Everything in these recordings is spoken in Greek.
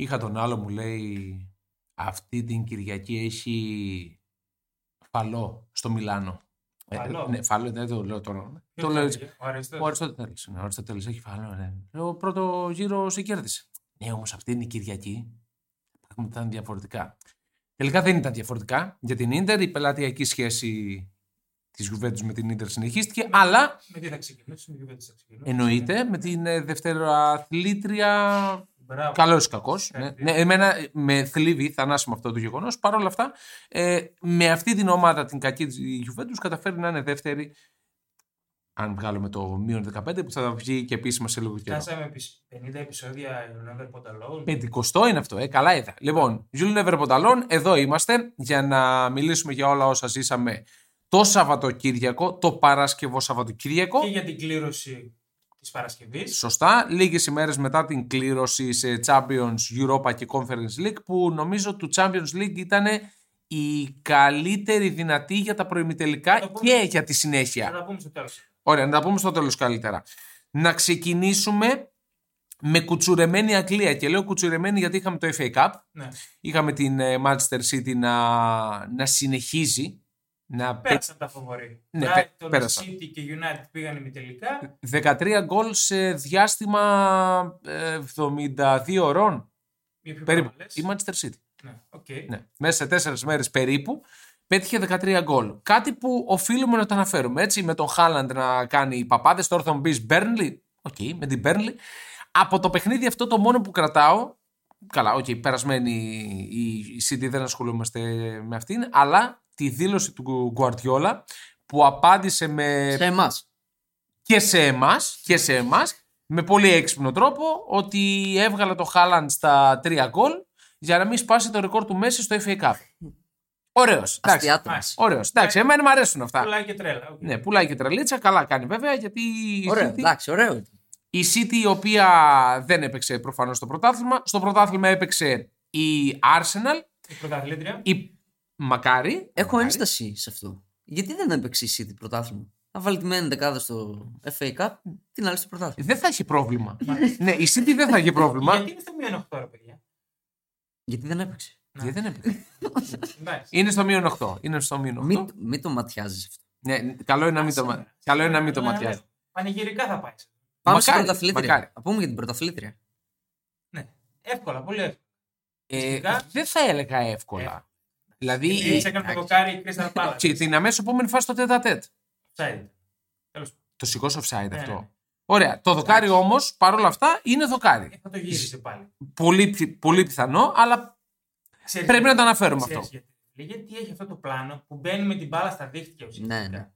Είχα τον άλλο μου λέει αυτή την Κυριακή έχει φαλό στο Μιλάνο. Ε, Φαλό; ναι, φαλό, δεν το λέω τώρα. Ποιος Το λέω το έτσι. έλεγε, Ο Αριστοτέλης; Ο Αριστοτέλης. Ναι, ο Αριστοτέλης έχει φαλό, ναι. Ο πρώτο γύρο σε κέρδισε. Ναι, όμως αυτή είναι η Κυριακή. Τα πράγματα ήταν διαφορετικά. Τελικά δεν ήταν διαφορετικά για την Ίντερ. Η πελατειακή σχέση της Juventus με την Ίντερ συνεχίστηκε, αλλά Με τι θα ξεκινήσουμε, με τι θα ξεκινήσουμε. εννοείται με την ε, δευτεροαθλήτρια Μπράβο. Καλός ή κακός. Ναι. Συγχαρητήρια. ναι, εμένα ε, με θλίβει θανάσιμο αυτό το γεγονός. Παρ' όλα αυτά, ε, με αυτή την ομάδα την κακή της Juventus καταφέρει να είναι δεύτερη. Αν βγάλουμε το μείον 15 που θα βγει και επίσημα σε λίγο καιρό. Φτάσαμε επί 50 επεισόδια Never Put Alone. Πεντηκοστό είναι αυτό, ε, καλά είδα. Λοιπόν, Ζούλου Νεβερ Πονταλόν, εδώ είμαστε για να μιλήσουμε για όλα όσα ζήσαμε το Σαββατοκύριακο, το Παρασκευό Σαββατοκύριακο. Και για την κλήρωση της Παρασκευής. Σωστά, λίγες ημέρες μετά την κλήρωση σε Champions, Europa και Conference League που νομίζω του Champions League ήταν η καλύτερη δυνατή για τα Θα προημιτελικά το πούμε. και για τη Θα συνέχεια. τα πούμε στο τέλος. Ωραία, να τα πούμε στο τέλος καλύτερα. Να ξεκινήσουμε με κουτσουρεμένη Αγγλία και λέω κουτσουρεμένη γιατί είχαμε το FA Cup, Ναι. είχαμε την ε, Manchester City να, να συνεχίζει να Πέρασαν τα φαβορί. Ναι, Brighton, πέ- πέρασαν. City και United πήγαν ημιτελικά. 13 γκολ σε διάστημα ε, 72 ώρων. Για ποιο Περίπου. πράγμα λες; Η Manchester City. Ναι, οκ. Ναι. Μέσα σε τέσσερις μέρες περίπου πέτυχε 13 γκολ. Κάτι που οφείλουμε να το αναφέρουμε. Έτσι, με τον Χάλαντ να κάνει παπάδες. Τώρα θα μου πεις Μπέρνλι. Οκ, με την Μπέρνλι. Από το παιχνίδι αυτό το μόνο που κρατάω. Καλά, οκ, περασμένη η, η City δεν ασχολούμαστε με αυτήν. Αλλά τη δήλωση του Γκουαρδιόλα που απάντησε με Σε εμάς. και σε εμάς και σε εμάς, με πολύ έξυπνο τρόπο ότι έβγαλε το Χάλαντ στα τρία γκολ για να μην σπάσει το ρεκόρ του Μέσι στο FA Cup. Ωραίος. Αστειάτο. Μάλιστα. Ωραίος. Εντάξει, εμένα μου αρέσουν αυτά. Πουλάει και τρέλα. οκ. Ναι, πουλάει και τρελίτσα. Καλά κάνει βέβαια γιατί η Ωραίο, City, εντάξει, ωραίο. ήταν. η City η οποία δεν έπαιξε προφανώς στο πρωτάθλημα. Στο πρωτάθλημα έπαιξε η Arsenal. Η πρωταθλήτρια. Η Μακάρι. Έχω Μακάρι. ένσταση σε αυτό. Γιατί δεν έπαιξε η City πρωτάθλημα; Να βάλει τη μένη δεκάδα στο FA Cup, την άλλη στο πρωτάθλημα. Δεν θα έχει πρόβλημα. ναι, η City δεν θα έχει πρόβλημα. Γιατί είναι στο μείον 8 ρε παιδιά; Γιατί δεν έπαιξε. Γιατί δεν έπαιξε. Εντάξει. Είναι στο μείον 8. Είναι στο μείον 8. Μην, μην το ματιάζεις αυτό. Ναι, καλό είναι να μην το, μα- καλό είναι να μην το Ναι, ματιάζεις. ναι. Πανηγυρικά θα πάει. Πάμε στην Μακάρι, πρωταθλήτρια. μακάρι. Να πούμε για την πρωταθλήτρια. Ναι. Εύκολα, πολύ εύκολα. Ε, Φυσικά. δεν θα έλεγα εύκολα. Δηλαδή. Έτσι έκανε το δοκάρι η Crystal Palace. Και την αμέσως επόμενη φάση το τέτα τέτ. Offside. Τέλος πάντων. Το σηκώσω offside Ναι, αυτό. ναι. Ωραία. Το δοκάρι όμως παρόλα αυτά είναι δοκάρι. Ε, Θα το γύρισε πάλι. Πολύ, πι- πολύ πιθανό, αλλά Ξέρεις πρέπει να γιατί- το αναφέρουμε ξέρεις αυτό. Γιατί. γιατί έχει αυτό το πλάνο που μπαίνει με την μπάλα στα δίχτυα ουσιαστικά. Ναι, ναι.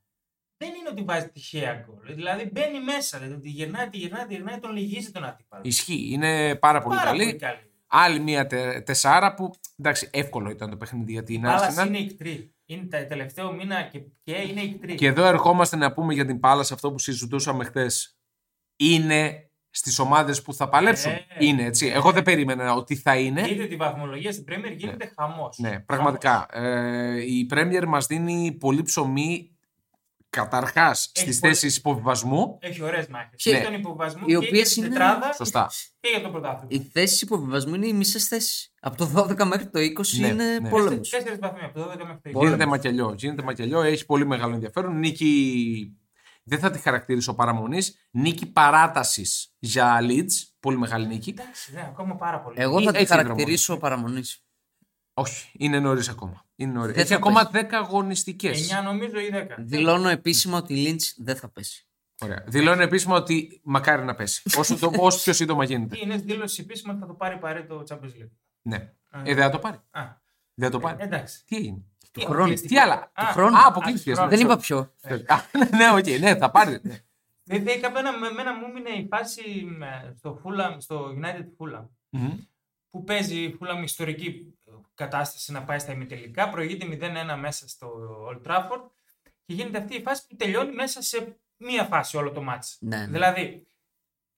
Δεν είναι ότι βάζει τυχαία γκολ. Δηλαδή μπαίνει μέσα. Δηλαδή τη γυρνάει, τη γυρνάει, τη γυρνάει, τον λυγίζει τον αντίπαλο. Ισχύει. Είναι πάρα πολύ Πάρα καλή. πολύ καλή. Άλλη μία τε, τεσσάρα που. Εντάξει, εύκολο ήταν το παιχνίδι για την Η μπάλα Arsenal. είναι ικτρή. Είναι τα τελευταίο μήνα και, και είναι ικτρή. Και εδώ ερχόμαστε να πούμε για την Πάλας αυτό που συζητούσαμε χθες. Είναι στις ομάδες που θα παλέψουν. Ε. είναι έτσι. Εγώ δεν περίμενα ότι θα είναι. Δείτε τη βαθμολογία στην Premier γίνεται χαμός. Ναι, πραγματικά. Ε, η Premier μας δίνει πολύ ψωμί καταρχάς στις πολύ- θέσεις υποβιβασμού. Έχει ωραίες μάχες. Και- Και τον υποβασμό οι και για οποίες την είναι- τετράδας Σωστά. και για το πρωτάθλημα. Οι θέσεις υποβιβασμού είναι οι μισές θέσεις. Από το 12 μέχρι το 20 Ναι, είναι ναι. πόλεμος. Τέσσερις βαθμοί από το 12 μέχρι το 20. Πόλεμος. Γίνεται μακελιό. Γίνεται μακελιό. Έχει πολύ μεγάλο ενδιαφέρον. Νίκη. Δεν θα τη χαρακτηρίσω παραμονής. Νίκη παράτασης για Leeds. Πολύ μεγάλη νίκη. Εντάξει, ναι, ακόμα πάρα πολύ. Εγώ θα Έχει τη δρόμο. χαρακτηρίσω παραμονής. Όχι, είναι νωρίς ακόμα. Είναι νωρίς. Δεν Έχει θα ακόμα 10 αγωνιστικές. 9 νομίζω ή 10. Δηλώνω επίσημα ότι η Leeds δεν θα πέσει. Ωραία. Δηλώνει επίσημα ότι μακάρι να πέσει. Όσο, το, όσο πιο σύντομα γίνεται. Τι είναι δήλωση επίσημα ότι θα το πάρει Παρί το Champions League. Ναι. Α. Ε, δεν θα το πάρει. Α, Δεν θα το πάρει. ε, εντάξει. Τι έγινε. Του Τι, χρόνου. αποκλειστικά. Τι άλλα; Α, Του χρόνου. Α, α, αποκλείστηκε. του Δεν χρόνου. είπα ποιο. Α, ναι, οκ, ναι, θα πάρει. ναι. Δηλαδή, εμένα, με- εμένα μου έμεινε η φάση με- στο, Fulham, στο United Fulham Μμμ. που παίζει η Fulham ιστορική κατάσταση να πάει στα ημιτελικά. Προηγείται 0-1 μέσα στο Old Trafford και γίνεται αυτή η φάση που τελειώνει μέσα σε μία φάση όλο το μάτς. Ναι, ναι. Δηλαδή,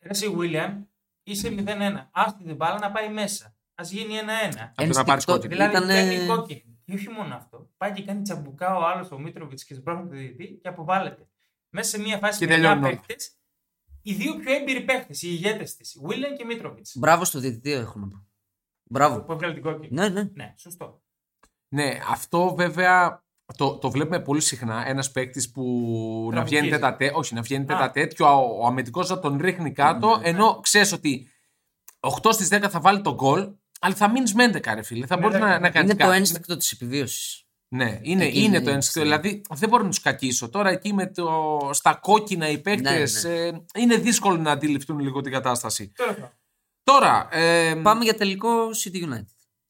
ρε εσύ William, είσαι 0-1. Άστη την μπάλα να πάει μέσα. Α γίνει 1-1. Από το να πάρεις Ενστικτό- κόκκινη. Δηλαδή, Ήτανε- παίρνει κόκκινη. Και όχι μόνο αυτό. Πάει και κάνει τσαμπουκά ο άλλος ο Μίτροβιτς και σμπρώχνει το διαιτητή και αποβάλλεται. Μέσα σε μία φάση Και με 9 τελειώνει όλα. παίχτε, οι δύο πιο έμπειροι παίχτε, οι ηγέτες της, William και Μίτροβιτς. Μπράβο στο διαιτητή έχω να πω. Μπράβο. Που έβγαλε την κόκκινη. Ναι, ναι. Ναι, σωστό. Ναι, αυτό βέβαια το, το βλέπουμε πολύ συχνά. Ένας παίκτης που να Τραυκίζει. βγαίνει τέτα όχι, να βγαίνει Α. τέτα τέτ και ο, ο αμυντικός να τον ρίχνει κάτω, ενώ ξέρεις ότι 8 στις 10 θα βάλει τον γκολ, αλλά θα μείνεις με 11, ρε φίλε. Θα Ναι, μπορείς ναι, να, ναι. να κάνεις Είναι το κάτι. ένστικτο της επιβίωσης. Ναι, είναι, Εκεί είναι είναι το η ένστικτο. ευθύνη. Δηλαδή δεν μπορώ να τους κακίσω. Τώρα εκεί με το, στα κόκκινα οι παίκτες Ναι, είναι δύσκολο να αντιληφθούν λίγο την κατάσταση. Τέλο πάντων. Τώρα. Ε, Πάμε για τελικό City United.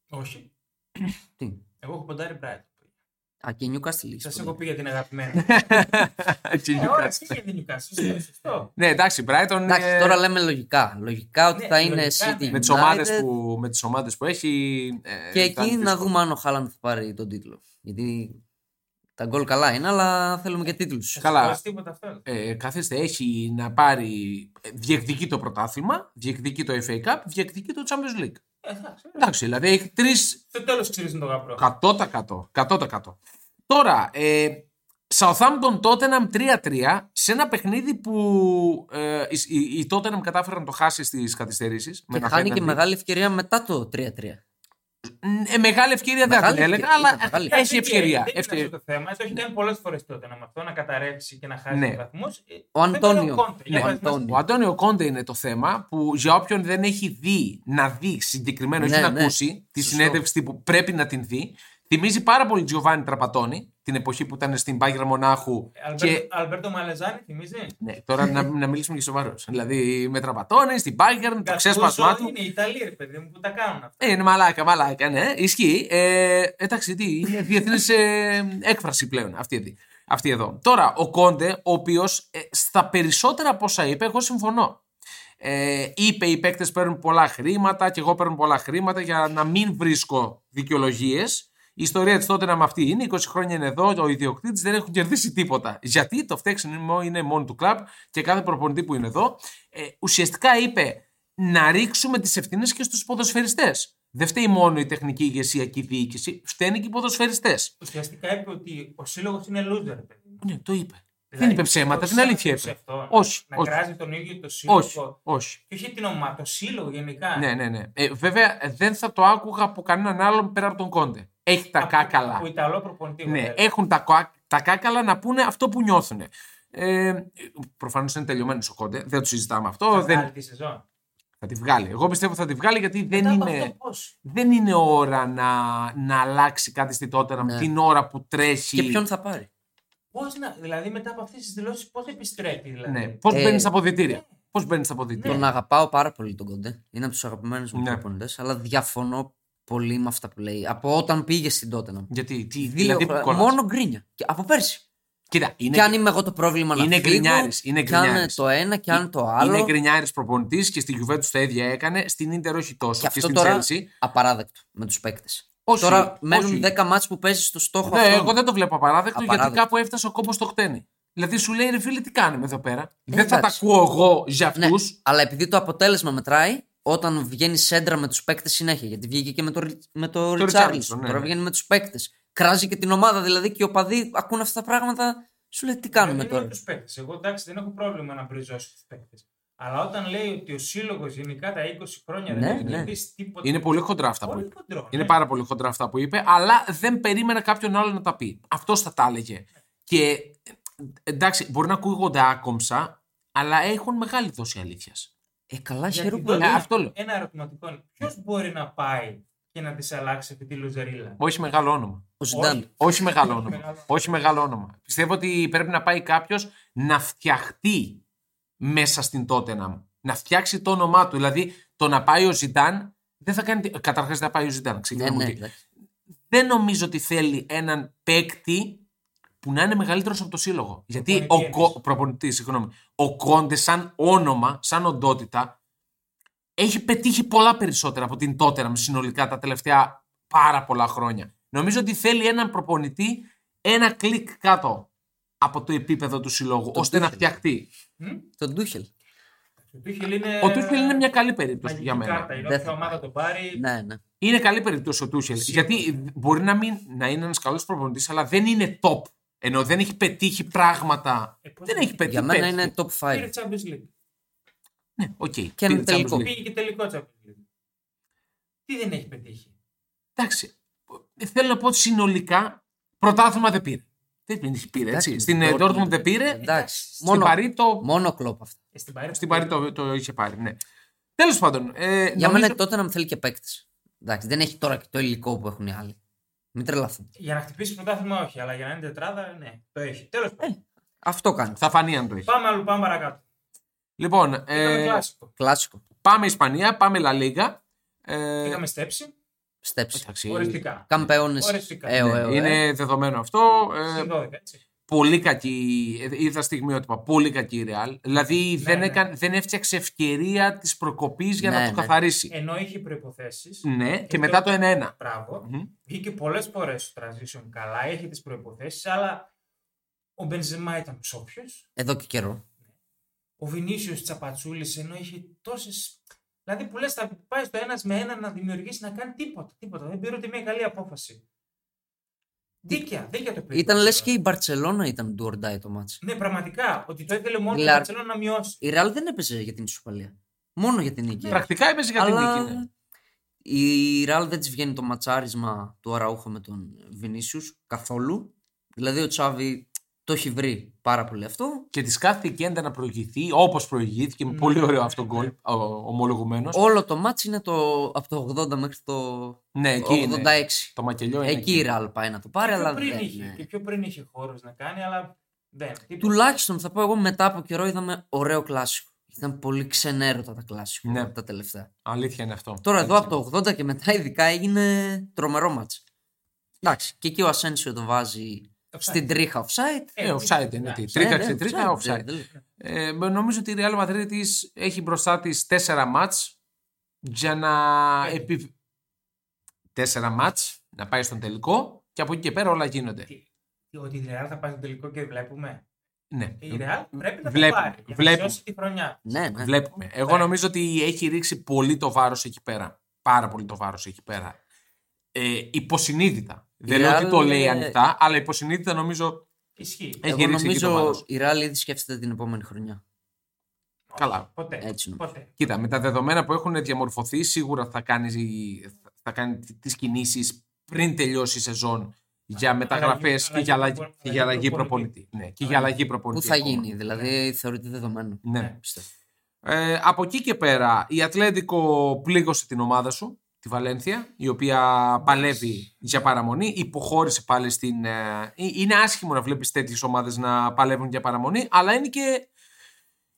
Όχι. Τι; Εγώ έχω ποντάρει Brighton. Α, και Newcastle. Σας είσαι έχω πολύ. πει για την αγαπημένη. και Ε, Newcastle. Ωραία, και για την Newcastle. Σωστό, Σωστό. ναι, εντάξει, Brighton. Εντάξει, ε, τώρα λέμε λογικά. Λογικά ότι Ναι, θα είναι λογικά, City ναι. με τις United ομάδες που, με τις ομάδες που έχει. ε, Και θα εκεί είναι να δύσκολο. δούμε αν ο Χάλαντ θα πάρει τον τίτλο. Γιατί τα γκολ καλά είναι, αλλά θέλουμε και τίτλους. Καλά. Θα σου δώσει τίποτα αυτό. Ε, καθίστε, έχει να πάρει. ε, Διεκδικεί το πρωτάθλημα, διεκδικεί το FA Cup, διεκδικεί το Champions League. Ε, εντάξει. Εντάξει, δηλαδή έχει τρεις Στο τέλος ξυρίζουν το γαμπρό. 100%. 100%. Τώρα, ε, Southampton Tottenham 3-3 σε ένα παιχνίδι που ε, η, η, η Tottenham κατάφερε να το χάσει στις καθυστερήσεις. με Και ένα χάνει και penalty. μεγάλη ευκαιρία μετά το 3-3. Ε, μεγάλη ευκαιρία δεν Μεγάλη την έλεγα, ευκαιρία, αλλά ήταν μεγάλη. έχει Δεν ευκαιρία. είναι Ευκαιρία. αυτό το θέμα. Το έχει κάνει πολλές φορές τότε να με αυτό να καταρρεύσει και να χάσει Ναι. βαθμούς. Ο Αντώνιο. Ναι, ο Αντώνιο Κόντε είναι το θέμα που για όποιον δεν έχει δει να δει συγκεκριμένο, Ναι, έχει να ναι. ακούσει τη Σωστό. συνέντευξη τύπου πρέπει να την δει. Θυμίζει πάρα πολύ Τζιοβάνι Τραπατώνη, την εποχή που ήταν στην Πάγια Μονάχου. Και Αλμπέρτο Μαλεζάνη, θυμίζει; ναι, τώρα να, να μιλήσουμε και σοβαρός. Δηλαδή με Τραπατώνη, στην Πάγια, το ξέσπασμά του. Είναι οι Ιταλοί, ρε παιδί μου, που τα κάνουν αυτά. Ε, είναι μαλάκα, μαλάκα, ναι, ισχύει. Ε, εντάξει, τι, είναι διεθνής έκφραση πλέον αυτή, αυτή εδώ. Τώρα, ο Κόντε, ο οποίος στα περισσότερα από όσα είπε, εγώ συμφωνώ. Ε, είπε οι παίκτες παίρνουν πολλά χρήματα και εγώ παίρνω πολλά χρήματα για να μην βρίσκω δικαιολογίες. Η ιστορία της τότε να με αυτή είναι. 20 χρόνια είναι εδώ, ο ιδιοκτήτης δεν έχουν κερδίσει τίποτα. Γιατί το φταίξιμο είναι μόνο του κλαμπ και κάθε προπονητή που είναι εδώ. Ε, ουσιαστικά είπε να ρίξουμε τις ευθύνες και στους ποδοσφαιριστές. Δεν φταίει μόνο η τεχνική ηγεσία και η διοίκηση, φταίνουν και οι ποδοσφαιριστές. Ουσιαστικά είπε ότι ο σύλλογος είναι loser, ρε παιδί μου. Ναι, το είπε. Δηλαδή, δεν είπε ψέματα, πώς την αλήθεια θα είπε. αυτό, Όχι, Να όχι. κράζει τον ίδιο το σύλλογο. Όχι, όχι. Και όχι την ομάδα, το σύλλογο γενικά. Ναι, ναι, ναι. Ε, βέβαια, ε, δεν θα το άκουγα από κανέναν άλλον πέρα από τον Κόντε. Έχει τα Από- κάκαλα. Από Ιταλό προπονητή. Ναι, βέβαια. έχουν τα, κοα- τα κάκαλα να πούνε αυτό που νιώθουν. Ε, Προφανώς είναι τελειωμένος ο Κόντε. Δεν το συζητάμε αυτό. Θα δεν... βγάλει τη σεζόν. Θα τη βγάλει. Εγώ πιστεύω θα τη βγάλει γιατί δεν Μετά από είναι, αυτό πώς. δεν είναι ώρα να, να αλλάξει κάτι στη τότε Ναι. την ώρα που τρέχει. Και ποιον θα πάρει; Πώς να, δηλαδή μετά από αυτές τις δηλώσεις, πώς επιστρέφει. Δηλαδή. Ναι. Πώς Ε, μπαίνεις στα αποδητήρια; Πώς μπαίνεις στα αποδητήρια; Τον αγαπάω πάρα πολύ τον Κοντέ. Είναι από τους αγαπημένους μου Ναι. προπονητές. Αλλά διαφωνώ πολύ με αυτά που λέει. Από όταν πήγε στην Τότενα. Γιατί, τι, Δύο δηλαδή, χρόνια- κολλάς. μόνο γκρίνια. Και από πέρσι. Κοίτα, είναι, Και αν είμαι εγώ το πρόβλημα να είναι φύγω, γκρινιάρης, είναι και αν γκρινιάρης. το ένα και αν το άλλο. είναι γκρινιάρης προπονητής και στη Juventus τα ίδια έκανε. Στην Ιντερ όχι τόσο. Και Και, αυτό στην τώρα Chelsea. απαράδεκτο με τους παίκτες. Όχι, Τώρα μένουν όχι. 10 μάτς που παίζεις στο στόχο Ναι, αυτό. εγώ δεν το βλέπω απαράδεκτο, γιατί Απαράδεκτο. κάπου έφτασε ο κόμπος στο χτένι. Δηλαδή σου λέει ρε φίλε, τι κάνουμε εδώ πέρα; δεν θα τα εντάξει. ακούω εγώ για Ναι, αυτούς. αλλά επειδή το αποτέλεσμα μετράει, όταν βγαίνει σέντρα με τους παίκτες συνέχεια. Γιατί βγήκε και με το, Ρι- με το, Το Ριτσάρλισον. Richarlison, ναι, Τώρα ναι. βγαίνει με τους παίκτες. Κράζει και την ομάδα δηλαδή και οι οπαδοί ακούν αυτά τα πράγματα. Σου λέει τι κάνουμε Δεν τώρα; είναι τους παίκτες. Εγώ εντάξει δεν έχω πρόβλημα να μπριζώσω τους παίκτες. Αλλά όταν λέει ότι ο σύλλογος γενικά τα 20 χρόνια Ναι, δεν έχει ναι. κερδίσει τίποτα. Είναι πολύ χοντρά αυτά που Πολύ είπε. χοντρό, Είναι ναι. πάρα πολύ χοντρά αυτά που είπε, αλλά δεν περίμενα κάποιον άλλο να τα πει. Αυτός θα τα έλεγε. Και ε, εντάξει, μπορεί να ακούγονται άκομψα, αλλά έχουν μεγάλη δόση αλήθειας. Ε, καλά, Γιατί χαίρομαι τότε πολύ. Ε, αυτό λέω. Ένα ερωτηματικό είναι ποιος μπορεί να πάει και να της αλλάξει αυτή τη λουζερίλα; Όχι μεγάλο όνομα. Ο Ζιντάν. Όχι. Όχι μεγάλο Όχι όνομα. μεγάλο. Όχι μεγάλο όνομα. Πιστεύω ότι πρέπει να πάει κάποιος να φτιαχτεί μέσα στην Τότεναμ. Να φτιάξει το όνομά του. Δηλαδή το να πάει ο Ζιντάν δεν θα κάνει. Καταρχάς δεν θα πάει ο Ζιντάν. Ναι, ξεκινάμε ναι, ότι. εντάξει. Δεν νομίζω ότι θέλει έναν παίκτη που να είναι μεγαλύτερος από το σύλλογο. Γιατί ο, Προπονητή Κο- εννοείς. προπονητή, συγγνώμη, ο Κόντε, σαν όνομα, σαν οντότητα, έχει πετύχει πολλά περισσότερα από την Τότεναμ συνολικά τα τελευταία πάρα πολλά χρόνια. Νομίζω ότι θέλει έναν προπονητή ένα κλικ κάτω από το επίπεδο του συλλόγου, Το ώστε να Tuchel. φτιαχτεί. Μμ; Τον Ντούχελ. Ο Τούχελ είναι. Ο Τούχελ είναι μια καλή περίπτωση μαγική για μένα. Κάρτα. Είναι Δεν όποια θα ομάδα τον πάρει. Ναι, ναι. Είναι καλή περίπτωση ο Τούχελ. Σίγουρα. Γιατί μπορεί να, μην, να είναι ένας καλός προπονητής, αλλά δεν είναι top. Ενώ δεν έχει πετύχει πράγματα. Ε, πώς δεν να- έχει πετύχει. Για μένα πέτυχε. είναι top 5. Πήρε Champions League. Ναι, οκ. Και Πήρε ένα Champions τελικό. League. Πήγε και τελικό Champions League. Τι δεν έχει πετύχει; Εντάξει. ε, Θέλω να πω ότι συνολικά πρωτάθλημα δεν πήρε. Δεν έχει πήρε, έτσι. Εντάξει, Στην ε, Dortmund Dortmund δεν πήρε. Εντάξει. Στην Μόνο, Παρή το, μόνο κλοπ αυτό. Ε, στην Παρή, στην Παρή το, το είχε πάρει. Ναι. Τέλος πάντων. Ε, Για νομίζω- μένα τότε να μην θέλει και παίκτε. Εντάξει, δεν έχει τώρα και το υλικό που έχουν οι άλλοι. Μην τρελαθούν. Για να χτυπήσει πρωτάθλημα, όχι, αλλά για να είναι τετράδα, ναι, το έχει. Τέλος πάντων. Αυτό κάνει. Θα φανεί αν το έχει. Πάμε αλλού, πάμε παρακάτω. Λοιπόν, Είχαμε ε, κλάσικο. Κλασικό. πάμε Ισπανία, πάμε Λα Λίγκα. Ε, Είχαμε στέψει. Στέψη. εντάξει, Οριστικά. Καμπέονε. Οριστικά. Ε, ε, ε. είναι δεδομένο αυτό. Ε, Στην 12, έτσι. Πολύ κακή. ε, Είδα στιγμιότυπα. Πολύ κακή η Real. Δηλαδή δεν, ναι. έκανε, δεν έφτιαξε ευκαιρία της προκοπής για Ναι, να το ναι. καθαρίσει. Ενώ είχε προποθέσει. Ναι, και μετά το 1-1. Μπράβο. Μμμ. Βγήκε πολλές φορές στο transition καλά, έχει τις προποθέσει, αλλά ο Μπενζεμά ήταν ψόφιο. Εδώ και καιρό. Ο Βινίσιος Τσαπατσούλης ενώ είχε τόσε. Δηλαδή που λε, θα πάει στο ένας με ένα να δημιουργήσει να κάνει τίποτα. τίποτα. Δεν πήρε ούτε μια καλή απόφαση. Δίκαια, δίκαια το πήρε. Ήταν λες και η Μπαρσελόνα ήταν do or die το μάτσο. Ναι, πραγματικά. Ότι το ήθελε μόνο Λα- το Μπαρσελόνα να μειώσει. Η Real δεν έπαιζε για την ισοπαλία. Μόνο για την νίκη. Πρακτικά έπαιζε για την Αλλά νίκη. ναι. η Real δεν της βγαίνει το ματσάρισμα του Αραούχο με τον Βινίσιους καθόλου. Δηλαδή ο Τσάβη το έχει βρει πάρα πολύ αυτό. Και της κάθε weekend να προηγηθεί όπως προηγήθηκε. Με Ναι, πολύ ωραίο ναι, αυτό ναι. γκολ, ομολογουμένο. Όλο το μάτς είναι το, από το 80 μέχρι το Ναι, εκεί είναι. 86. Το μακελιό είναι. Εκεί η Real πάει να το πάρει, Και πιο αλλά πριν δεν. είχε, ναι. Και πιο πριν είχε χώρο να κάνει, αλλά δεν. τίποτα. Τουλάχιστον θα πω εγώ μετά από καιρό είδαμε ωραίο κλάσικο. Ήταν πολύ ξενέρωτα τα κλάσικο Ναι. τα τελευταία. Αλήθεια είναι αυτό. Τώρα εδώ Έτσι. από το 80 και μετά ειδικά έγινε τρομερό μάτς. Εντάξει, και εκεί ο Ασένσιο το βάζει Offside. Στην τρίχα offside. Ε, offside είναι. τι. Ναι, Τρίκα Ε, ναι, ξετρίκα, offside, offside. δεν- δεν- Ε, νομίζω ότι η Real Madrid της έχει μπροστά της τέσσερα μάτς για να. Πέντε. Επι... Τέσσερα μάτς να πάει στον τελικό και από εκεί και πέρα όλα γίνονται. Τι- τι- Ότι η Real θα πάει στο τελικό και βλέπουμε; Ναι. Η Real πρέπει να Βλέπουμε, το πάρει. Για να βλέπουμε. σώσει τη χρονιά. Ναι, ναι. Βλέπουμε. Εγώ Ναι. νομίζω ότι έχει ρίξει πολύ το βάρος εκεί πέρα. Πάρα πολύ το βάρος εκεί πέρα. Ε, υποσυνείδητα. Δεν λέω ότι Real το λέει είναι- ανοιχτά, αλλά υποσυνείδητα νομίζω Ισχύει. έχει Εγώ ρίξει εκεί το νομίζω βάρος. η Real ήδη σκέφτεται την επόμενη χρονιά. Καλά. Ποτέ. Έτσι νομίζω. Ποτέ. Κοίτα, με τα δεδομένα που έχουν διαμορφωθεί, σίγουρα θα κάνει, θα κάνει τις κινήσεις πριν τελειώσει η σεζόν για μεταγραφές αλλαγή- και για αλλαγή, αλλαγή και για αλλαγή προπονητή. προπονητή. Ναι, και για αλλαγή προπονητή. Πού θα ακόμα. γίνει, δηλαδή θεωρείται δεδομένο. Ναι. Πιστεύω. Ε, από εκεί και πέρα, η Ατλέντικο πλήγωσε την ομάδα σου, τη Βαλένθια, η οποία παλεύει για παραμονή, υποχώρησε πάλι στην. ε, ε, είναι άσχημο να βλέπεις τέτοιες ομάδες να παλεύουν για παραμονή, αλλά είναι και.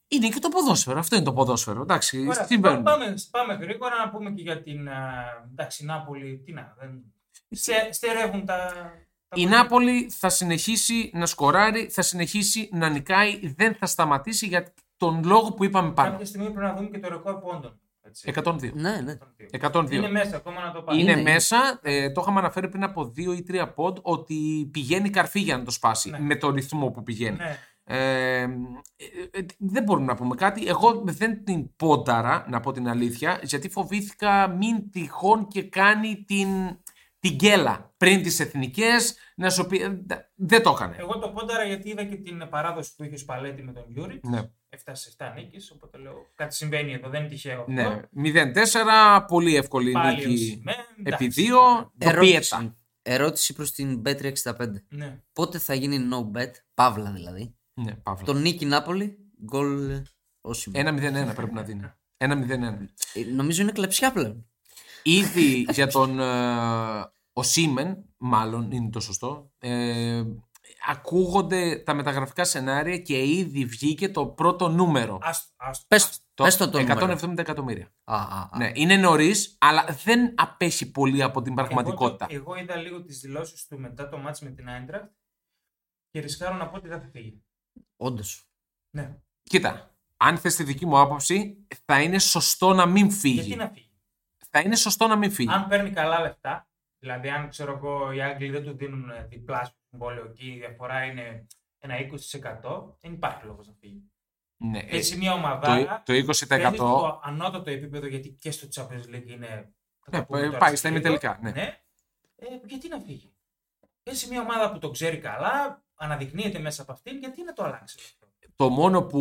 Είναι και το ποδόσφαιρο. Αυτό είναι το ποδόσφαιρο. Εντάξει, Ωραία, συμβαίνουν. πάμε, πάμε γρήγορα να πούμε και για την α, εντάξει, Νάπολη. Τι να, δεν... Στε, στερεύουν τα. τα Η κονδύλια. Νάπολη θα συνεχίσει να σκοράρει, θα συνεχίσει να νικάει, δεν θα σταματήσει για τον λόγο που είπαμε πάνω. Κάποια στιγμή πρέπει να δούμε και το ρεκόρ πόντων. Έτσι. 102. Ναι, ναι. 102. Είναι μέσα ακόμα να το πάρει. Είναι Είναι, μέσα, ε, το είχαμε αναφέρει πριν από δύο ή τρία pod, ότι πηγαίνει καρφί για να το σπάσει Ναι. με το ρυθμό που πηγαίνει. Ναι. Ε, ε, ε, δεν μπορούμε να πούμε κάτι. Εγώ δεν την πόνταρα, να πω την αλήθεια, γιατί φοβήθηκα μην τυχόν και κάνει την, την γκέλα πριν τις εθνικές, να σου πει, ε, δεν το έκανε. Εγώ το πόνταρα γιατί είδα και την παράδοση που είχε ο Σπαλέτη με τον Γιούριτς. Ναι. 7 σε 7 νίκες. Οπότε λέω κάτι συμβαίνει εδώ, δεν είναι τυχαίο. αυτό. Ναι, 0-4, πολύ εύκολη Πάλι ο νίκη Σιμέν, επί εντάξει. δύο, το πιέτα. Ερώτηση, ερώτηση προς την Bet365. Ναι. Πότε θα γίνει no bet, παύλα δηλαδή. Ναι, Παύλο. Το νίκη Νάπολη, γκολ όσοι. 1-0-1 πρέπει να δίνει. 1-0-1. Ε, Νομίζω είναι κλεψιά πλέον. Ήδη για τον ε, ο Σίμεν, μάλλον είναι το σωστό, ε, ακούγονται τα μεταγραφικά σενάρια και ήδη βγήκε το πρώτο νούμερο. Άστο, άστο. Πες, πες το το νούμερο. 170 εκατομμύρια. Α, α, α. Ναι, είναι νωρίς, αλλά δεν απέχει πολύ από την πραγματικότητα. Εγώ, το- εγώ είδα λίγο τις δηλώσεις του μετά το μάτς με την Άιντρακτ και ρισκάρω να πω ότι δεν θα φύγει. Όντως. Ναι. Κοίτα, αν θες τη δική μου άποψη, θα είναι σωστό να μην φύγει. Γιατί να φύγει; Θα είναι σωστό να μην φύγει. Αν παίρνει καλά λεφτά, δηλαδή αν ξέρω εγώ οι Άγγλοι δεν του δίνουν ε, διπλάσιο συμβόλαιο και η διαφορά είναι ένα 20%, δεν υπάρχει λόγος να φύγει. Ναι, Και ε, σε μια το, ομάδα το 20%. παίζει στο ανώτατο επίπεδο, γιατί και στο Champions League είναι. θα το Ναι, πούμε τώρα πάει σε στα λίγο. ημιτελικά, ναι. Ε, γιατί να φύγει. Παίζει σε μια ομάδα που το ξέρει καλά, αναδεικνύεται μέσα από αυτήν, γιατί να το αλλάξει. αυτό. Το μόνο που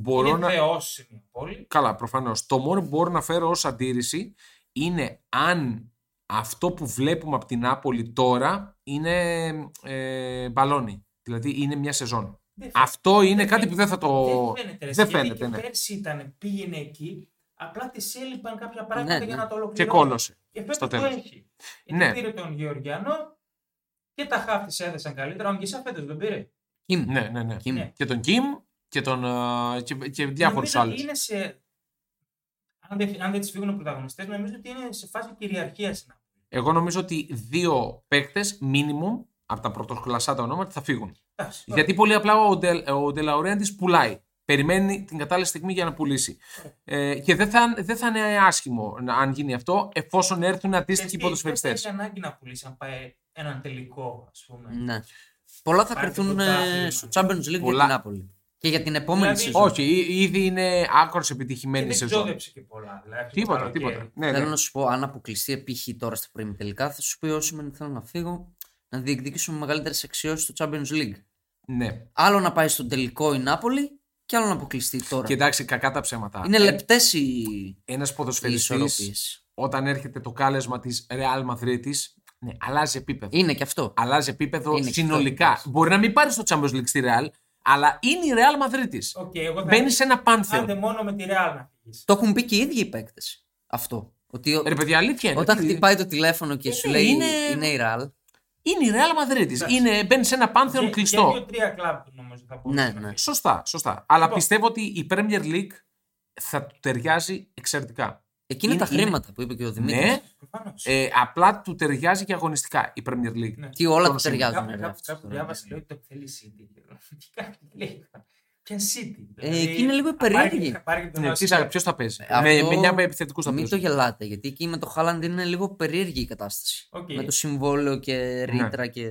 μπορώ είναι να. θεός σε μια πόλη. Καλά, προφανώς. Το μόνο που μπορώ να φέρω ως αντίρρηση είναι αν αυτό που βλέπουμε από την Νάπολη τώρα είναι ε, μπαλόνι. Δηλαδή είναι μια σεζόν. Δεν Αυτό είναι δεν κάτι που δεν θα το. Δεν φαίνεται. ρε, δεν γιατί φαίνεται, και ναι. Πέρσι ήταν, πήγαινε εκεί, απλά τη έλειπαν κάποια πράγματα Ναι, για ναι. να το Και ολοκληρώσει. κόλωσε. Και φέτος στο το τέλος. έχει. Ναι. Γιατί πήρε τον Γεωργιανό και τα χάφ της έδεσαν καλύτερα. Ο Αγγισά φέτος τον πήρε. Κιμ. Ναι, ναι, ναι. Κιμ. Ναι. Και τον Κιμ και, τον, ε, και, και διάφορους Νομίζω άλλους. ότι Είναι σε... Αν δεν, αν δεν τις φύγουν οι πρωταγωνιστές, νομίζω ότι είναι σε φάση κυριαρχίας. Εγώ νομίζω ότι δύο παίκτες, minimum, από τα πρωτοκλασσά ονόματα θα φύγουν. Εντάξει, Γιατί πολύ απλά ο, Ντε, ο Ντελαουρέντη πουλάει. Περιμένει την κατάλληλη στιγμή για να πουλήσει. Ε, και δεν θα, δεν θα είναι άσχημο να, αν γίνει αυτό, εφόσον έρθουν αντίστοιχοι Γιατί ποδοσφαιριστές. δεν έχει ανάγκη να πουλήσει αν πάει έναν τελικό, ας πούμε. Ναι. Πολλά θα Πάρει κρυθούν το πρωτάθλημα. ε, στο Champions League Πολλά. για την Νάπολη. Και για την επόμενη Δηλαδή, σεζόν. Όχι, ή- ήδη είναι άκρος Και επιτυχημένη δεν σεζόν. ξόδεψε και πολλά. Δηλαδή, το Τίποτα, καλοκαίρι. τίποτα. Ναι, Θέλω ναι. να σου πω, αν αποκλειστεί π.χ. τώρα στα πρώιμη τελικά, θα σου πει όσοι με θέλω να φύγω να διεκδικήσω μεγαλύτερες αξιώσεις στο Champions League. ναι. Άλλο να πάει στον τελικό η Νάπολη και άλλο να αποκλειστεί τώρα. Και εντάξει, κακά τα ψέματα. Είναι λεπτές οι, Ένας οι ποδοσφαιριστής, ισορροπίες. όταν έρχεται το κάλεσμα της Real Madrid, ναι, αλλάζει επίπεδο. Είναι και αυτό. Αλλάζει επίπεδο Είναι και συνολικά. αυτό. Μπορεί να μην πάρει το Champions League στη Real, αλλά είναι η Real Madrid. Οκ, εγώ θα Μπαίνει σε ένα Άντε πάνθεο. μόνο με τη Real να φύγεις. Το έχουν πει και οι ίδιοι οι παίκτες. Αυτό. Ότι ο- Ρε παιδιά, αλήθεια είναι. όταν ότι χτυπάει το τηλέφωνο και σου ναι, λέει είναι- είναι η Ρεάλ. Είναι η Real Madrid. Εντάξει. Είναι, μπαίνει σε ένα πάνθεον Και- κλειστό. Και δύο-τρία κλαμπ νομίζω θα πω. Ναι, ναι. Σωστά, σωστά. Αλλά Λοιπόν. πιστεύω ότι η Premier League θα του ταιριάζει εξαιρετικά. Εκεί είναι, Είναι- τα χρήματα που είπε και ο Δημήτρης. Ναι, Προφανώς. ε, απλά του ταιριάζει και αγωνιστικά η Premier League. Ναι. Τι όλα Τον του σημείο. ταιριάζουν. Κάπου, ρε, κάπου, αυτό κάπου τώρα. διάβασα λέει ότι το θέλει City. Τι κάνει, λέει. Ποια City. Ε, εκεί είναι λίγο θα πάρει περίεργη. και- θα πάρει και τον Ναι, Ασία. Ποιος θα παίζει. Αυτό- Με, με 9 επιθετικούς θα Μην παίζει. το γελάτε, γιατί εκεί με το Χάλαντ είναι λίγο περίεργη η κατάσταση. Οκ. Με το συμβόλαιο και ρήτρα και.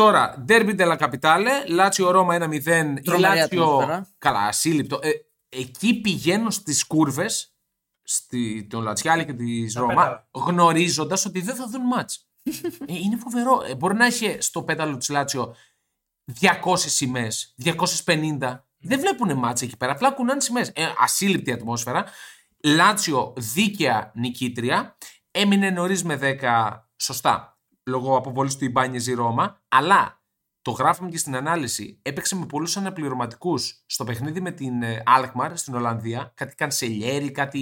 Τώρα, Derby della Capitale, Λάτσιο Ρώμα 1-0. Η Τρομερή Λάτσιο. ατμόσφαιρα. Καλά, ασύλληπτο. Ε, εκεί πηγαίνω στις κούρβες τον Λατσιάλη και της Τα Ρώμα, πέταλα. γνωρίζοντας ότι δεν θα δουν μάτς. ε, είναι φοβερό. Ε, μπορεί να έχει στο πέταλο της Λάτσιο 200 σημαίες, 250. Δεν βλέπουν μάτς εκεί πέρα. Απλά κουνάνε σημαίες. Ε, ασύλληπτη ατμόσφαιρα. Λάτσιο δίκαια νικήτρια. Έμεινε νωρίς με 10 σωστά λόγω αποβολής του Ιμπάνιε η Ρώμα. Αλλά το γράφουμε και στην ανάλυση. Έπαιξε με πολλούς αναπληρωματικούς στο παιχνίδι με την ε, Alkmaar στην Ολλανδία. Κάτι κανσελιέρι, κάτι.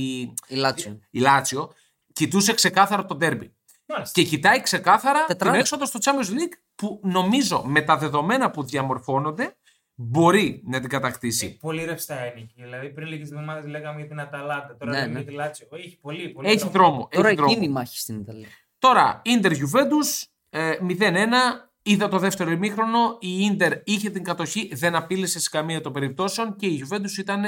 Η Λάτσιο. Η Λάτσιο. Κοιτούσε ξεκάθαρα το ντέρμπι. Μάλιστα. Και κοιτάει ξεκάθαρα Τετράδα. την έξοδο στο Champions League που νομίζω με τα δεδομένα που διαμορφώνονται μπορεί να την Ε, κατακτήσει. Πολύ ρευστά είναι εκεί. Δηλαδή πριν λίγες εβδομάδες λέγαμε για την Αταλάντα. Τώρα Ναι, λέμε ναι. για τη Λάτσιο. Έχει πολύ, πολύ Έχει δρόμο. Τώρα έχει δρόμο. εκείνη η μάχη στην Ιταλία. Τώρα, Ιντερ Juventus ε, 0-1. Είδα το δεύτερο ημίχρονο. Η Ιντερ είχε την κατοχή, δεν απείλησε σε καμία των περιπτώσεων και η Juventus ήταν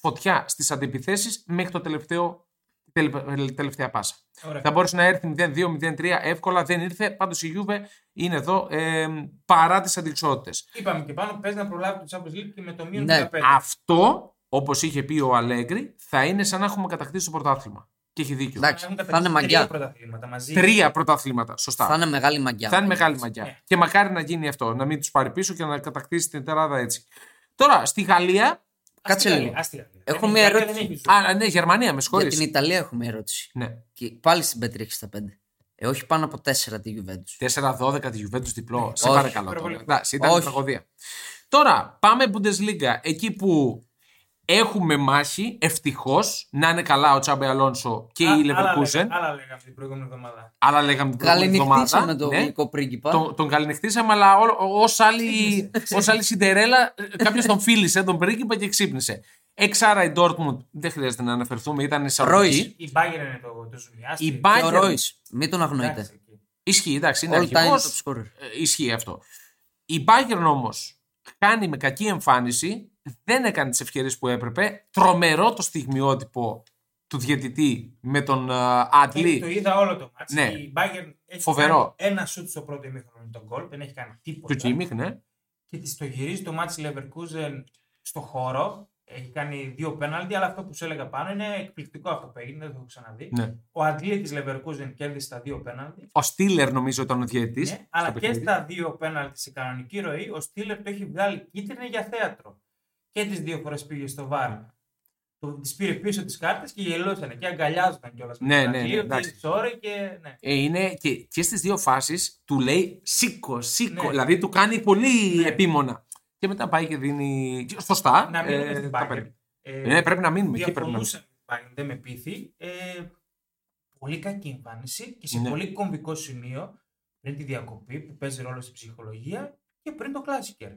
φωτιά στις αντιπιθέσεις μέχρι το τελευταίο, τελε- τελευταία πάσα. Ωραία. Θα μπορούσε να έρθει 0-2-0-3 εύκολα, δεν ήρθε. Πάντως η Juve είναι εδώ ε, παρά τις αντικσότητες. Είπαμε και πάνω, παίζει να προλάβει το Champions League και με το μείον Ναι, 15. Αυτό, όπως είχε πει ο Αλέγκρι, θα είναι σαν να έχουμε κατακτήσει το πρωτάθλημα. Και έχει δίκιο. Εντάξει, Έχουν θα είναι κατακτήσει μαγιά. Τρία πρωταθλήματα μαζί. Τρία πρωταθλήματα. Σωστά. Θα είναι μεγάλη μαγιά. Θα είναι μεγάλη μαγιά. Ναι. Και μακάρι να γίνει αυτό. Να μην τους πάρει πίσω και να κατακτήσει την τεράδα έτσι. Τώρα, στη Γαλλία. Κάτσε Αστεία, λίγο. αστεία. Έχω Δεν μια έχει- ερώτηση. δεν έχει ζωή. Α, ναι, Γερμανία, με Για συγχωρείς. την Ιταλία έχουμε ερώτηση. Ναι. Και πάλι στην Πέτρη 65. Ε, όχι πάνω από 4 τη Juventus. 4-12 τη Juventus διπλό. Σε Όχι. παρακαλώ τώρα. Υπερβολικό. Εντάξει, ήταν Όχι. τραγωδία. Τώρα, πάμε Bundesliga. Εκεί που έχουμε μάχη, ευτυχώς, να είναι καλά ο Τσάμπε Αλόνσο και Α- η άλλα Leverkusen. λέγαμε- Άλλα λέγαμε την προηγούμενη εβδομάδα. Άλλα λέγαμε την προηγούμενη Καληνυχτήσαμε εβδομάδα. τον ναι. γλυκό πρίγκιπα. Τον, τον καληνυχτήσαμε, αλλά ως άλλη, ως άλλη Σιντερέλα, κάποιος τον φίλησε, τον πρίγκιπα και ξύπνησε. Εξάρα η Dortmund, δεν χρειάζεται να αναφερθούμε, ήταν Ρόις. εισαγωγική. Η Bayern είναι το, το ζουμί. Άστη. Η Και ο Bayern. Ρόις. Μην τον αγνοείτε. Εντάξει, εκεί. Ισχύει, εντάξει, είναι All time αρχηγός. top scorer. Ε, Ισχύει αυτό. Η Bayern όμως κάνει με κακή εμφάνιση, δεν έκανε τις ευκαιρίε που έπρεπε. Τρομερό το στιγμιότυπο του διαιτητή με τον ε, Και Άντλη. το είδα όλο το μάτς. Ναι. Η Bayern έχει Φοβερό. κάνει ένα σουτ στο πρώτο ημίχρονο με τον γκολ, δεν έχει κάνει τίποτα. Του Κίμιχ, ναι. Και της το γυρίζει το μάτς Leverkusen στο χώρο. Έχει κάνει δύο πέναλτι, αλλά αυτό που σου έλεγα πάνω είναι εκπληκτικό αυτό που έγινε, δεν το έχω ξαναδεί. ναι. Ο Αντλή της Leverkusen κέρδισε τα δύο πέναλτι. Ο Στίλερ νομίζω ήταν ο διαιτητής. Ναι, αλλά και στα δύο πέναλτι σε κανονική ροή, ο Στήλερ το έχει βγάλει κίτρινη για θέατρο. Και τις δύο φορές πήγε στο βάρ. Τη πήρε πίσω τις κάρτες και γελούσαν και αγκαλιάζονταν κιόλας. Ναι, ναι, ναι, εντάξει. Sorry και. Ναι. Ε, είναι και, και στις δύο φάσεις του λέει σήκω, σήκω. Ναι. Δηλαδή του κάνει πολύ Ναι. επίμονα. Και μετά πάει και δίνει. Σωστά. Να μείνουμε ε, στην τα Bayern. παίρνει. Ε, Ναι, πρέπει να μείνουμε. Εκεί πρέπει να μείνουμε. Διαφωνούσα με την Bayern, δεν με πείθει. Ε, πολύ κακή εμφάνιση και σε Ναι. πολύ κομβικό σημείο πριν τη διακοπή που παίζει ρόλο στην ψυχολογία και πριν το Κλάσικερ.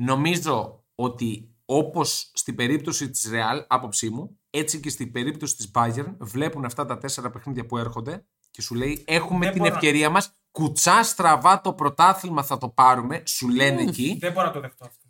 Νομίζω ότι όπως στην περίπτωση της Real, άποψή μου, έτσι και στην περίπτωση της Bayern, βλέπουν αυτά τα τέσσερα παιχνίδια που έρχονται και σου λέει: Έχουμε Δεν την μπορώ να- ευκαιρία μας. Κουτσά στραβά το πρωτάθλημα θα το πάρουμε. Σου λένε εκεί. Δεν μπορώ να το δεχτώ αυτό.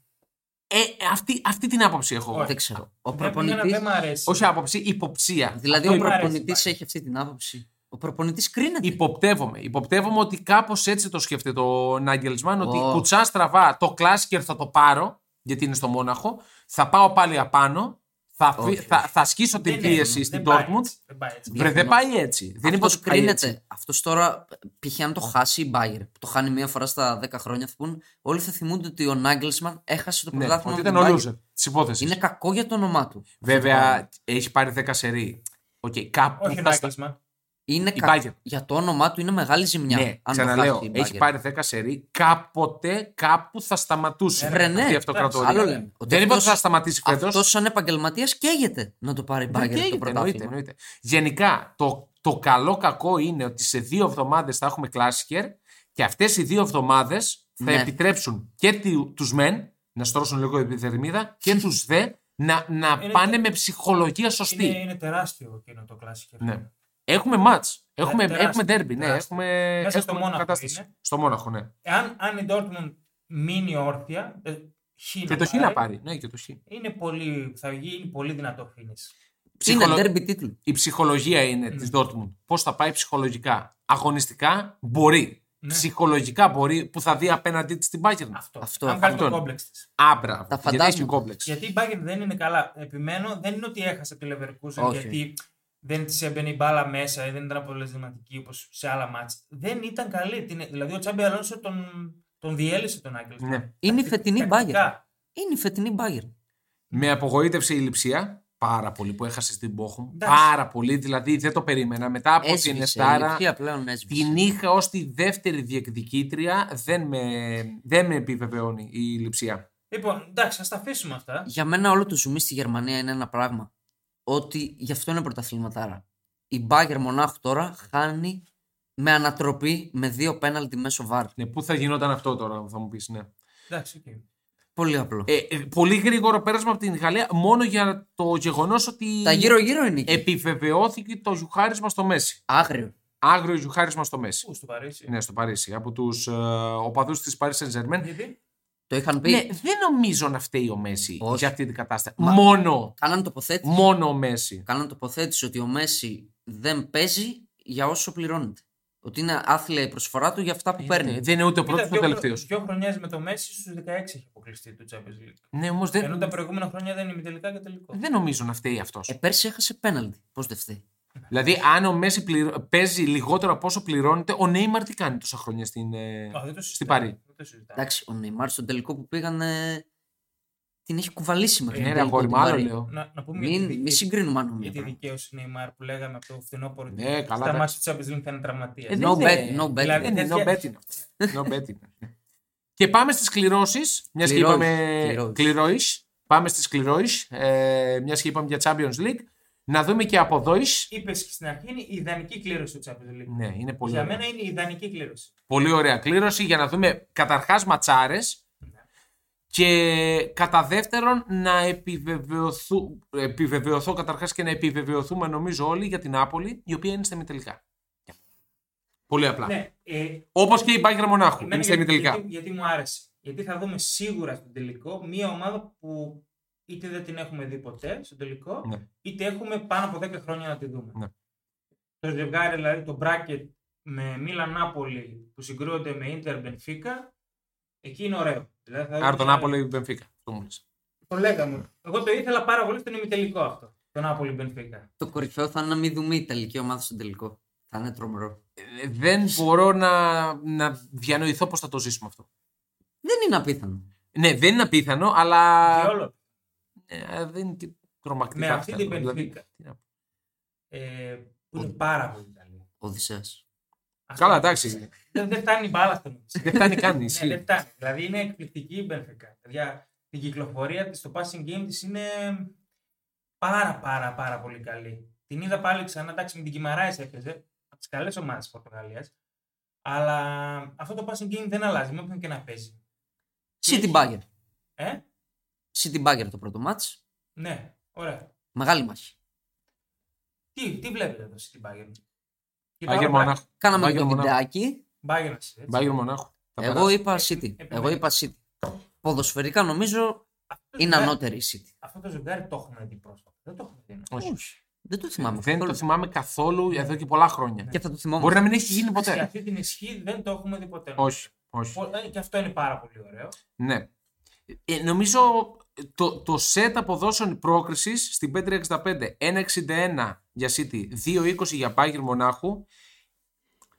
Ε, αυτή, αυτή την άποψη έχω. Όχι. Δεν ξέρω. Ο Δεν, εμένα προπονητής, δεν μ' αρέσει. Όχι άποψη, υποψία. δηλαδή Αυτό ο μ' αρέσει προπονητής πάλι. έχει αυτή την άποψη. Ο προπονητής κρίνεται. Υποπτεύομαι. Υποπτεύομαι ότι κάπως έτσι το σκέφτεται ο Νάγκελσμαν. Ότι Ω. κουτσά στραβά το κλάσικερ θα το πάρω, γιατί είναι στο Μόναχο. Θα πάω πάλι απάνω. Θα, φυ- Όχι, θα, θα σκίσω την Δεν πίεση είναι, στην δεν πάει Dortmund. έτσι, Δεν πάει έτσι. Βρε, δεν πάει έτσι. Δεν είπε Αυτός ότι πάει έτσι. κρίνεται. Αυτός τώρα, π.χ. αν το χάσει η Bayern, που το χάνει μία φορά στα 10 χρόνια, θα πούν όλοι θα θυμούνται ότι ο Νάγκελσμαν έχασε το Ναι, πρωτάθλημα. ότι με ήταν την ο Bayern. loser της υπόθεσης. Είναι κακό για το όνομά του. Βέβαια, έχει πάρει 10 σερί. Οκ, κάπου Όχι ο θα στα- Νάγκελσμαν. Είναι Η κα... Bayern. Για το όνομά του είναι μεγάλη ζημιά. Ναι, αν το ξαναλέω, χάσει η έχει Bayern. πάρει 10 σερί. Κάποτε, κάπου θα σταματούσε. Βρε, ναι. αυτή η Εντάξει, αυτοκρατορία. Άλλο λέμε. Ότι Δεν είπα ότι αυτός- θα σταματήσει φέτος. Αυτός σαν επαγγελματίας καίγεται να το πάρει η Δεν Bayern το καίγεται, εννοείται, πρωτάθλημα. εννοείται. Γενικά, το, το καλό κακό είναι ότι σε δύο εβδομάδες θα έχουμε κλάσικερ και αυτές οι δύο εβδομάδες θα Ναι. επιτρέψουν και τους μεν να στρώσουν λίγο επιδερμίδα και τους δε να, να Είναι πάνε τε- με ψυχολογία σωστή. Είναι, είναι τεράστιο εκείνο το κλασικό. Ναι. Έχουμε μάτς. Έχουμε, τεράστιο, έχουμε derby, ναι. τεράστιο. Έχουμε, Μέσα στο έχουμε Μόναχο κατάσταση. είναι. Στο Μόναχο, ναι. Εάν αν η Dortmund μείνει όρθια, ε, χ Και να το Χ να πάρει. Ναι, και το Χ. Είναι πολύ, θα γίνει πολύ δυνατό finish. Ψυχολο- Είναι derby τίτλου. Η ψυχολογία είναι Ναι. της Dortmund. Πώς θα πάει ψυχολογικά. Αγωνιστικά μπορεί. Ναι. Ψυχολογικά μπορεί που θα δει απέναντί της την Bayern. Αυτό. Αυτό, Αν κάνει αυτό. το κόμπλεξ της. Άμπρα. Τα Γιατί φαντάσματα. έχει κόμπλεξ. Γιατί η Bayern δεν είναι καλά. Επιμένω, δεν είναι ότι έχασε τη Leverkusen Όχι. γιατί δεν της έμπαινε η μπάλα μέσα ή δεν ήταν αποτελεσματική όπως σε άλλα μάτς. Δεν ήταν καλή. Την- Δηλαδή ο Τσάμπι Αλόνσο τον, τον διέλυσε τον Άγγελ. Ναι. Είναι η φετινή Bayern. Τακτικά. Είναι η φετινή Bayern. Με απογοήτευσε η λειψία. Πάρα πολύ που έχασε στην Bochum. Εντάξει. Πάρα πολύ. Δηλαδή δεν το περίμενα. Μετά από την Έσβησε. Η Εστάρα ηλικία πλέον έσβησε. την είχα ως τη δεύτερη διεκδικήτρια. Δεν με, δεν με επιβεβαιώνει η λειψία. Λοιπόν, εντάξει, ας τα αφήσουμε αυτά. Για μένα όλο το ζουμί στη Γερμανία είναι ένα πράγμα. Ότι γι' αυτό είναι πρωταθληματάρα. Η Bayern Μονάχου τώρα χάνει με ανατροπή με δύο πέναλτι μέσω βάρ. Ναι, πού θα γινόταν αυτό τώρα, θα μου πεις. Ναι. Εντάξει, οκ. Πολύ απλό. Ε, ε, πολύ γρήγορο πέρασμα από την Γαλλία μόνο για το γεγονός ότι Τα γύρω-γύρω είναι εκεί. επιβεβαιώθηκε το γιουχάρισμα στο Μέσι. Άγριο. Άγριο γιουχάρισμα στο Μέσι. Πού στο Παρίσι. Ναι, στο Παρίσι. Από τους ε, οπαδούς της Paris Saint Germain. Γιατί; Το είχαν πει. Ναι, δεν νομίζω να φταίει ο Μέσι Όχι. για αυτή την κατάσταση. Μα- Μόνο, Κάναν τοποθέτηση. μόνο ο Μέσι. Κάναν τοποθέτηση ότι ο Μέσι δεν παίζει για όσο πληρώνεται. Ότι είναι άθλια η προσφορά του για αυτά που παίρνει. Ναι, δεν είναι ούτε ο πρώτος ούτε ο τελευταίο. Δύο χρονιέ με το Μέση στους 16 έχει αποκλειστεί το Champions League. Ναι, όμως Ενώ δεν, τα προηγούμενα χρόνια δεν είναι τελικά και τελικό. δεν νομίζω να φταίει αυτός. Ε, πέρσι έχασε πέναλτι. Πώς δεν φταίει; δηλαδή, αν ο Μέση πληρω- παίζει λιγότερο από όσο πληρώνεται, ο Νέιμαρ τι κάνει τόσα χρόνια στην, ε, Α, δεν το στην συζητάμε, Παρή; Δεν το συζητάμε. Εντάξει, ο Νεϊμάρ στον τελικό που πήγαν ε, την έχει κουβαλήσει μέχρι Ναι, τον ρε τελικό αγόρι, την μου, άλλο Παρή. λέω. Να, να πούμε Μην, για τη- μη συγκρίνουμε αν για τη νομίζουμε. δικαίωση Νεϊμάρ που λέγαμε από το φθινόπωρο. Ναι, ότι καλά, Στα εντάξει. μάτια του Champions League θα είναι τραυματίας. Ε, No δεν bet, είναι- no bet. Δηλαδή, Δεν είναι, no τέτοια- betting. No betting. Και πάμε στις κληρώσεις. Μιας και Κληρώσεις, είπαμε. κληρώσεις. Κληρώσεις. Πάμε στις κληρώσεις. Ε, Μιας και είπαμε για Champions League. Να δούμε και από εδώ. Είπες και στην αρχή είναι η ιδανική κλήρωση του Champions League. Ναι, είναι πολύ Για ωραία. μένα είναι η ιδανική κλήρωση. Πολύ ωραία κλήρωση για να δούμε καταρχάς ματσάρες. Και κατά δεύτερον να επιβεβαιωθού, επιβεβαιωθώ καταρχάς και να επιβεβαιωθούμε νομίζω όλοι για την Νάπολη η οποία είναι στα ημιτελικά. Πολύ απλά. Ναι, ε, Όπως και η Bayern Μονάχου εμένα είναι στα γιατί, ημιτελικά. γιατί, γιατί μου άρεσε. Γιατί θα δούμε σίγουρα στον τελικό μία ομάδα που είτε δεν την έχουμε δει ποτέ στο τελικό, Ναι. είτε έχουμε πάνω από 10 χρόνια να τη δούμε. Ναι. Το ζευγάρι, δηλαδή το bracket με Μίλαν Νάπολη που συγκρούονται με Ίντερ Μπενφίκα, εκεί είναι ωραίο. Δηλαδή, θα Άρα τον δούμε- Νάπολη Μπενφίκα. Αυτό μου λες. Το λέγαμε. Εγώ το ήθελα πάρα πολύ στον ημιτελικό αυτό. Το Νάπολη Μπενφίκα. Το κορυφαίο θα είναι να μην δούμε η τελική ομάδα στον τελικό. Θα είναι τρομερό. Ε, Δεν μπορώ να, να διανοηθώ πώς θα το ζήσουμε αυτό. Δεν είναι απίθανο. Ναι, δεν είναι απίθανο, αλλά. Διόλο. Ε, δεν είναι και τρομακτικά. Με αυτή την αυτά, δηλαδή, Μπενφίκα. τι να πω. Ε, που είναι πάρα πολύ καλή. Οδυσσέας. Αυτό- Καλά, εντάξει. Δεν, δεν φτάνει η μπάλα στον Οδυσσέα. Δεν φτάνει καν. Ναι, ισχύει. δεν φτάνει. Δηλαδή είναι εκπληκτική η Μπενφίκα. Δηλαδή, την κυκλοφορία της, το passing game της είναι πάρα πάρα πάρα πολύ καλή. Την είδα πάλι ξανά, εντάξει με την Κιμαράης έπαιζε, από τις καλές ομάδες της Πορτογαλίας. Αλλά αυτό το passing game δεν αλλάζει, με όποιον και να παίζει. City Bagger. Ε, City Bagger το πρώτο μάτς. ναι, ωραία. Μεγάλη μάχη. Τι, τι βλέπετε εδώ στην Bayern. Μπάγκερ Μονάχου. Κάναμε και Μπάγκερ το Μονάχου. βιντεάκι. Bayern, έτσι. Μπάγκερ Μονάχου. Θα Εγώ περάσει. είπα City. Επιμένω. Εγώ είπα City. Ποδοσφαιρικά νομίζω Αυτό το είναι ζευγάρι- ανώτερη η City. Αυτό το ζευγάρι το έχουμε δει πρόσφατα. Δεν το έχουμε δει. ναι. Όχι. Δεν το θυμάμαι. Δεν καθόλου. το θυμάμαι καθόλου εδώ και πολλά χρόνια. Και θα το θυμόμαι. Μπορεί να μην έχει γίνει Σε ποτέ. αυτή την ισχύ δεν το έχουμε δει ποτέ. Όχι. όχι. Ε, Και αυτό είναι πάρα πολύ ωραίο. Ναι. Ε, νομίζω το, το set αποδόσεων πρόκρισης στην 565 1,61 για City, 2,20 για Bayern Μονάχου.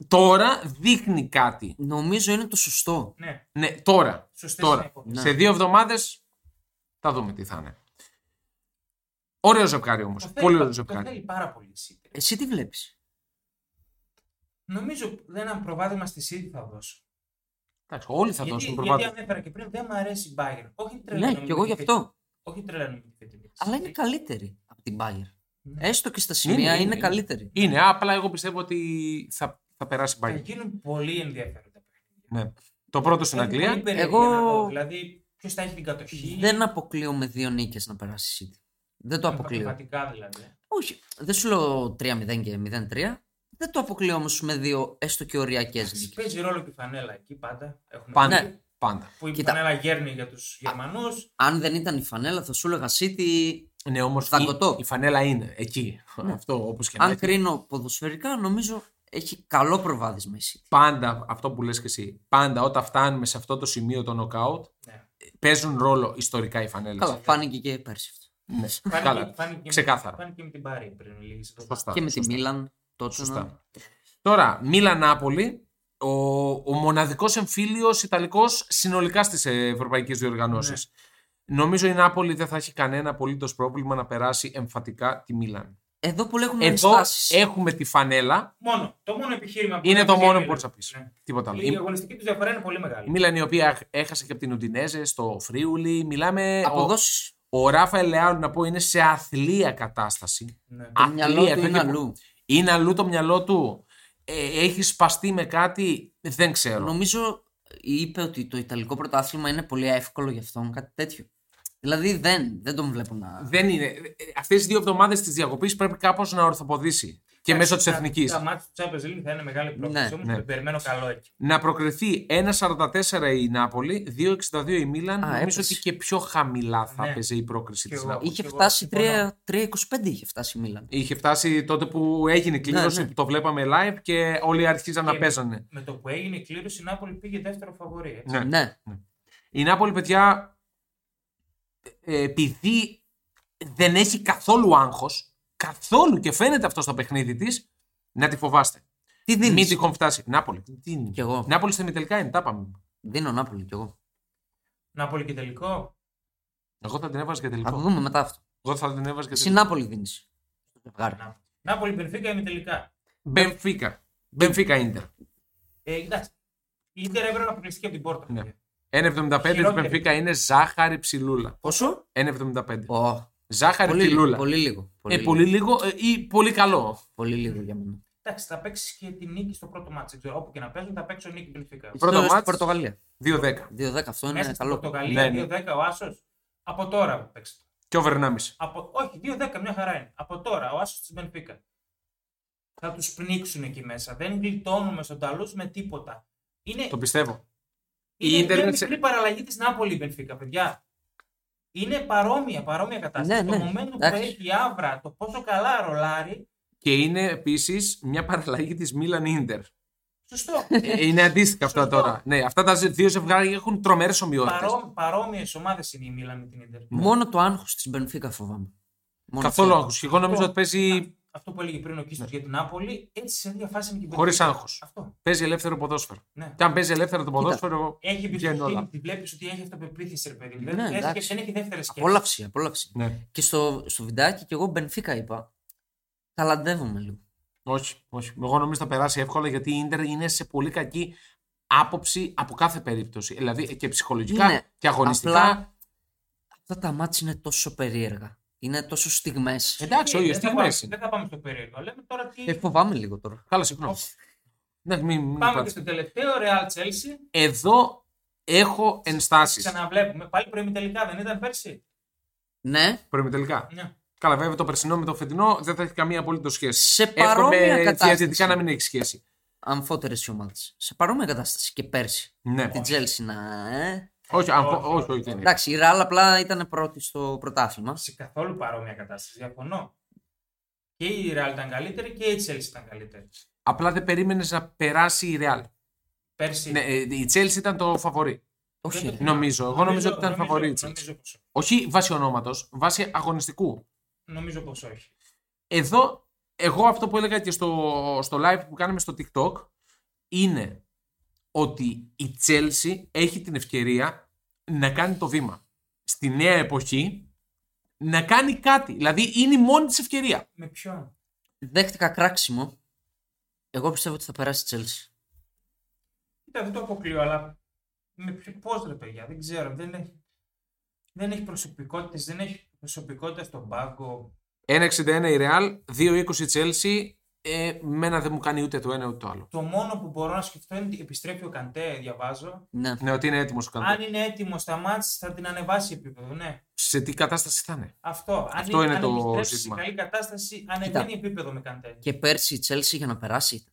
Τώρα δείχνει κάτι. Νομίζω είναι το σωστό. Ναι, Ναι, τώρα. σωστές τώρα. είναι οι υπόθεσεις. Ναι. Σε δύο εβδομάδες θα δούμε τι θα είναι. Ωραίο ζευγάρι όμως. Το θέλει, Πολύ ωραίο το ζευγάρι. θέλει πάρα πολύ η City. Εσύ τι βλέπεις; Νομίζω ένα προβάδισμα στη City θα δώσω. Εντάξει, όλοι θα γιατί, δώσουν γιατί προβάδισμα. ανέφερα και πριν, δεν μου αρέσει η Bayern. Όχι Ναι, τρελαίνομαι και εγώ με γι' τη αυτό. φετινή- Όχι τρελαίνομαι με τη φετινή. Αλλά είναι καλύτερη από την Bayern. Ναι. Έστω και στα σημεία είναι, είναι, είναι. καλύτερη. Είναι, απλά εγώ πιστεύω ότι θα, θα περάσει η Θα Bayern. γίνουν πολύ ενδιαφέροντα παιχνίδια. Ναι. Το πρώτο στην Είναι πολύ Αγγλία. περίεργο Εγώ- να δω, Δηλαδή, ποιος θα έχει την κατοχή; Δεν αποκλείω με δύο νίκες να περάσει η City. Δεν το αποκλείω. Εμφατικά δηλαδή. Όχι, δεν σου λέω 3-0 και 0-3. Δεν το αποκλείω όμως με δύο έστω και οριακές νίκες. Παίζει ρόλο και η φανέλα εκεί πάντα. Έχουμε Πάντα. πει, Ναι. Πάντα. Που η Κοίτα. φανέλα γέρνει για τους Γερμανούς. Αν δεν ήταν η φανέλα, θα σου έλεγα City. Ναι, όμως Δαγκωτό. η, η φανέλα είναι εκεί. Αυτό όπως και να Αν έχει. κρίνω ποδοσφαιρικά, νομίζω έχει καλό προβάδισμα η City. Πάντα αυτό που λες και εσύ. Πάντα όταν φτάνουμε σε αυτό το σημείο το knockout Ναι. παίζουν ρόλο ιστορικά οι φανέλες. Καλά, φάνηκε και πέρσι αυτό. Ναι. Φάνηκε- Καλά. φάνηκε- Ξεκάθαρα. Φάνηκε με την Πάρη πριν λίγες Σωστά. Και με τη σωστά. Μίλαν τότε. Σωστά. Τώρα, Μίλαν Νάπολη. Ο, ο μοναδικός εμφύλιος Ιταλικός συνολικά στις ευρωπαϊκές διοργανώσεις. Νομίζω η Νάπολη δεν θα έχει κανένα απολύτως πρόβλημα να περάσει εμφατικά τη Μίλαν. Εδώ που έχουμε Εδώ ενστάσεις. έχουμε τη φανέλα. Μόνο. Το μόνο επιχείρημα που Είναι έχει το η μόνο Μίλαν. που μπορείς να πεις. Ναι. Τίποτα άλλο. Η Η, αγωνιστική τους διαφορά είναι πολύ η μεγάλη. Μίλαν η οποία έχασε και από την Ουντινέζε στο Φρίουλι. Μιλάμε. Ο, Αποδόσεις. ο Ράφαελ Λεάου να πω είναι σε αθλία κατάσταση. Ναι. Το μυαλό Αθλία, του αυτό είναι και- αλλού. Είναι αλλού το μυαλό του; Ε, έχει σπαστεί με κάτι; Δεν ξέρω. Νομίζω είπε ότι το Ιταλικό πρωτάθλημα είναι πολύ εύκολο για αυτόν, κάτι τέτοιο. Δηλαδή δεν, δεν τον βλέπω να. Δεν είναι. Αυτές οι δύο εβδομάδες της διακοπής πρέπει κάπως να ορθοποδήσει. Και μέσω της Τα- εθνικής. Τα μάτια του Champions League θα είναι μεγάλη πρόκληση. Ναι, Όμως ναι. το περιμένω καλό εκεί. Να προκριθεί 1,44 η Νάπολη, 2,62 η Μίλαν. Α, Νομίζω έπεσε. ότι και πιο χαμηλά θα Ναι. έπαιζε η πρόκριση Και της εγώ. Νάπολης. Είχε εγώ φτάσει συμφωνώ. 3 3-25 είχε φτάσει η Μίλαν. Είχε φτάσει τότε που έγινε η κλήρωση ναι. που το βλέπαμε live και όλοι άρχιζαν να Και παίζανε. Με το που έγινε η κλήρωση, η Νάπολη πήγε δεύτερο φαβορή. έτσι. Ναι. Ναι. Η Νάπολη, παιδιά, ε, επειδή δεν έχει καθόλου άγχος, καθόλου και φαίνεται αυτό στο παιχνίδι της, να τη φοβάστε. Τι Μην δίνει. τυχόν φτάσει. Νάπολη. Τι είναι. Κι εγώ. Νάπολη στα τελικά είναι, τα είπαμε. Δίνω Νάπολη κι εγώ. Νάπολη και τελικό. Εγώ θα την έβαζα για Θα το τελικό. δούμε μετά αυτό. Εγώ θα την έβαζα για Εσύ τελικό. Νάπολη δίνεις. Να- Νάπολη Μπενφίκα είμαι τελικά. Μπενφίκα. Μπενφίκα Ίντερ. Ε, εντάξει. Η Ιντερ έπρεπε να αποκλειστεί από την πόρτα. Ναι. παιδιά. 1,75 της Χειρότερη. Μπενφίκα είναι ζάχαρη ψηλούλα. Πόσο; 1,75. Ω, Ζάχαρη πολύ, λίγο, ψηλούλα. πολύ λίγο. Πολύ, Ε, λίγο. πολύ λίγο ε, ή πολύ καλό. πολύ λίγο για μένα. Εντάξει, θα παίξεις και τη νίκη στο πρώτο μάτσο. Ξέρω, όπου και να παίζουν, θα παίξω νίκη Μπενφίκα. Πρώτο Στο- στη μάτς. Πορτογαλία. 2-10. 2-10 αυτό είναι Μέσα στην καλό. Πορτογαλία, Ναι, ναι. 2-10 ο Άσος. Από τώρα που παίξει. Και over 1,5. Από... Όχι, 2-10 μια χαρά είναι. Από τώρα ο Άσος της Μπενφίκα. Θα τους πνίξουν εκεί μέσα. Δεν γλιτώνουμε στον Ταλούς με τίποτα. Είναι, Το πιστεύω. είναι η Ίντερ μια είναι σε- μικρή παραλλαγή της Νάπολη η Μπενφίκα, παιδιά. Είναι παρόμοια, παρόμοια κατάσταση. Ναι, το ναι. moment που Εντάξει. έχει η άβρα, το πόσο καλά ρολάρει, Και είναι επίσης μια παραλλαγή της Μίλαν Ιντερ. σωστό. Ε, είναι αντίστοιχα αυτά Σωστό. τώρα. Ναι, αυτά τα δύο ζευγάρια έχουν τρομερές ομοιότητες. Παρό, Παρόμοιες ομάδες είναι η Μίλαν με την Ιντερ. Μόνο το άγχος της Μπενφίκα φοβάμαι. Μόνο Καθόλου αυτό. άγχος. Και εγώ νομίζω ότι παίζει, Αυτό που έλεγε πριν ο Κίστος για την Νάπολη, έτσι σε ίδια φάση με την Χωρίς Benfica. άγχος. Αυτό. παίζει ελεύθερο ποδόσφαιρο. Ναι. Και αν παίζει ελεύθερο το ποδόσφαιρο. Έχει βγαίνουν εμπιστοσύνη, όλα. τη βλέπεις ότι έχει αυτοπεποίθηση, ρε παιδί μου. Ναι, Δεν, δεν, εντάξει. δεν έχει δεύτερε σκέψει. Απόλαυση, απόλαυση. Ναι. Και στο, στο βιντεάκι και εγώ Μπενφίκα είπα. Ταλαντεύομαι λίγο. Όχι, όχι. Εγώ νομίζω θα περάσει εύκολα γιατί η Ιντερ είναι σε πολύ κακή άποψη από κάθε περίπτωση. Δηλαδή και ψυχολογικά Είναι. και αγωνιστικά. Απλά αυτά τα μάτια είναι τόσο περίεργα. Είναι τόσο στιγμές. Εντάξει, όχι, δεν, θα στιγμές πάμε, είναι. δεν θα πάμε στο περίεργο. Λέμε τώρα τι. Ε, φοβάμαι λίγο τώρα. Καλά, συγγνώμη. Ναι, μην, μην πάμε και πάτε. στο τελευταίο Real Chelsea. Εδώ έχω ενστάσεις. Ξαναβλέπουμε. Πάλι προημιτελικά δεν ήταν πέρσι; Ναι, Προημιτελικά. Ναι. Καλά, βέβαια το περσινό με το φετινό δεν θα έχει καμία απολύτω σχέση. Σε παρόμοια Εύχομαι κατάσταση. διαιτητικά να μην έχει σχέση. αμφότερες οι ομάδες. Σε παρόμοια κατάσταση και πέρσι. Ναι. Την Τζέλση να. Ε. Όχι, αν- Όχι, όχι, όχι, δεν είναι. Εντάξει, η Ράλ απλά ήταν πρώτη στο πρωτάθλημα. Σε καθόλου παρόμοια κατάσταση. Διαφωνώ. Και η Real ήταν καλύτερη και η Chelsea ήταν καλύτερη. Απλά δεν περίμενες να περάσει η Real. Πέρσι. Ναι, ε, η Chelsea ήταν το φαβορή. δεν Όχι. το θυμάμαι. Νομίζω. Εγώ νομίζω ότι ήταν νομίζω- φαβορή η Chelsea. Νομίζω πως, Όχι βάσει ονόματος, βάσει αγωνιστικού. νομίζω πως όχι. Εδώ, εγώ αυτό που έλεγα και στο, στο live που κάναμε στο TikTok είναι ότι η Chelsea έχει την ευκαιρία να κάνει το βήμα. Στη νέα εποχή να κάνει κάτι. Δηλαδή είναι η μόνη της ευκαιρία. Με ποιον; Δέχτηκα κράξιμο. Εγώ πιστεύω ότι θα περάσει η Τζέλση. Κοίτα, δεν το αποκλείω, αλλά με ποιο, πώς ρε παιδιά, δεν ξέρω. Δεν έχει, δεν έχει προσωπικότητες, δεν έχει προσωπικότητα στον πάγκο. 1,61 η Real, 2,20 η Chelsea. Ε, μένα δεν μου κάνει ούτε το ένα ούτε το άλλο. Το μόνο που μπορώ να σκεφτώ είναι ότι επιστρέφει ο Καντέ, διαβάζω. Ναι. Ναι, ότι είναι έτοιμος ο Καντέ. Αν είναι έτοιμος στα μάτς θα την ανεβάσει επίπεδο, ναι. Σε τι κατάσταση θα είναι; Αυτό. Αυτό αν, είναι αν το επιστρέψει ζήτημα. σε καλή κατάσταση, ανεβαίνει επίπεδο με Καντέ. Και πέρσι η Τσέλσι για να περάσει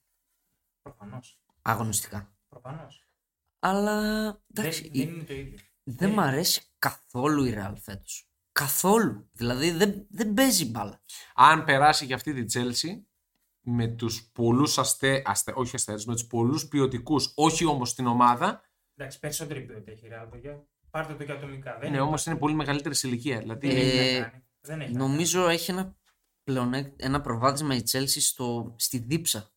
Προφανώς. αγωνιστικά. Προφανώς. Αλλά Δεν, εντάξει, δεν η- είναι το ίδιο. δεν μ' αρέσει καθόλου η Ρεάλ φέτος. Καθόλου. Δηλαδή δεν, δεν παίζει μπάλα. Αν περάσει για αυτή τη Chelsea με τους πολλούς αστε, αστε, όχι αστέρες, με τους πολλούς ποιοτικούς, όχι όμως στην ομάδα, Εντάξει, περισσότερη ποιότητα έχει η Real, παιδιά. Πάρτε το και ατομικά. Δεν ναι, όμως είναι πολύ μεγαλύτερη σε ηλικία. Δηλαδή, Δεν έχει Ε, να κάνει. Δεν έχει να Νομίζω έχει ένα, πλεονέκ- ένα προβάδισμα η Τσέλσι στο, στη δίψα. κάνει.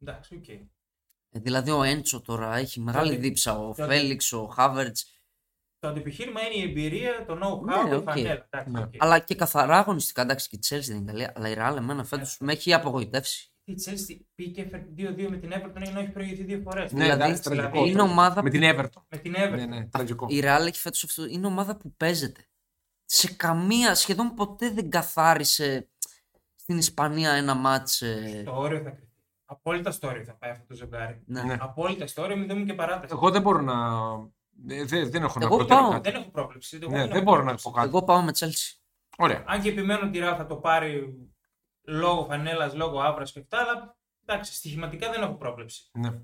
Εντάξει, οκ. Ε, δηλαδή ο Έντσο τώρα έχει μεγάλη Τότε- δίψα. Ο τότε- Φέλιξ, ο Χάβερτς. Το αντεπιχείρημα είναι η εμπειρία, το know-how, Ναι, η οκ. φανέλα. Εντάξει, Ναι. οκ. Αλλά και καθαρά αγωνιστικά. Εντάξει και η Τσέλσι δεν είναι καλή. Αλλά η Ρεάλ εμένα φέτος Ναι. με έχει απογοητεύσει. Η Chelsea πήγε και έφερε 2-2 με την Everton ενώ έχει προηγηθεί δύο φορές. ναι, δηλαδή, εντάξει, δηλαδή, τραγικό. είναι ομάδα Με την Everton. Με την Everton. Ναι, ναι, τραγικό. Η Real έχει φέτος αυτό. Είναι ομάδα που παίζεται. Σε καμία, σχεδόν ποτέ δεν καθάρισε στην Ισπανία ένα μάτς. ε, Στο όριο θα κρυφτεί. Απόλυτα στο όριο θα πάει αυτό το ζευγάρι. ναι. Ναι. Απόλυτα στο όριο, μην δούμε και παράταση. Εγώ δεν μπορώ να. Ε, Δεν, δεν έχω να Εγώ προτείνω πάω. κάτι. Δεν έχω πρόβλεψη. Εγώ Ναι, έχω δεν μπορώ να πρόβλεψη. πω κάτι. Εγώ πάω με Chelsea. Ωραία. Αν και επιμένω ότι η Real θα το πάρει λόγω φανέλας, λόγω άβρας και αυτά, αλλά εντάξει, στοιχηματικά δεν έχω πρόβλεψη. Ναι.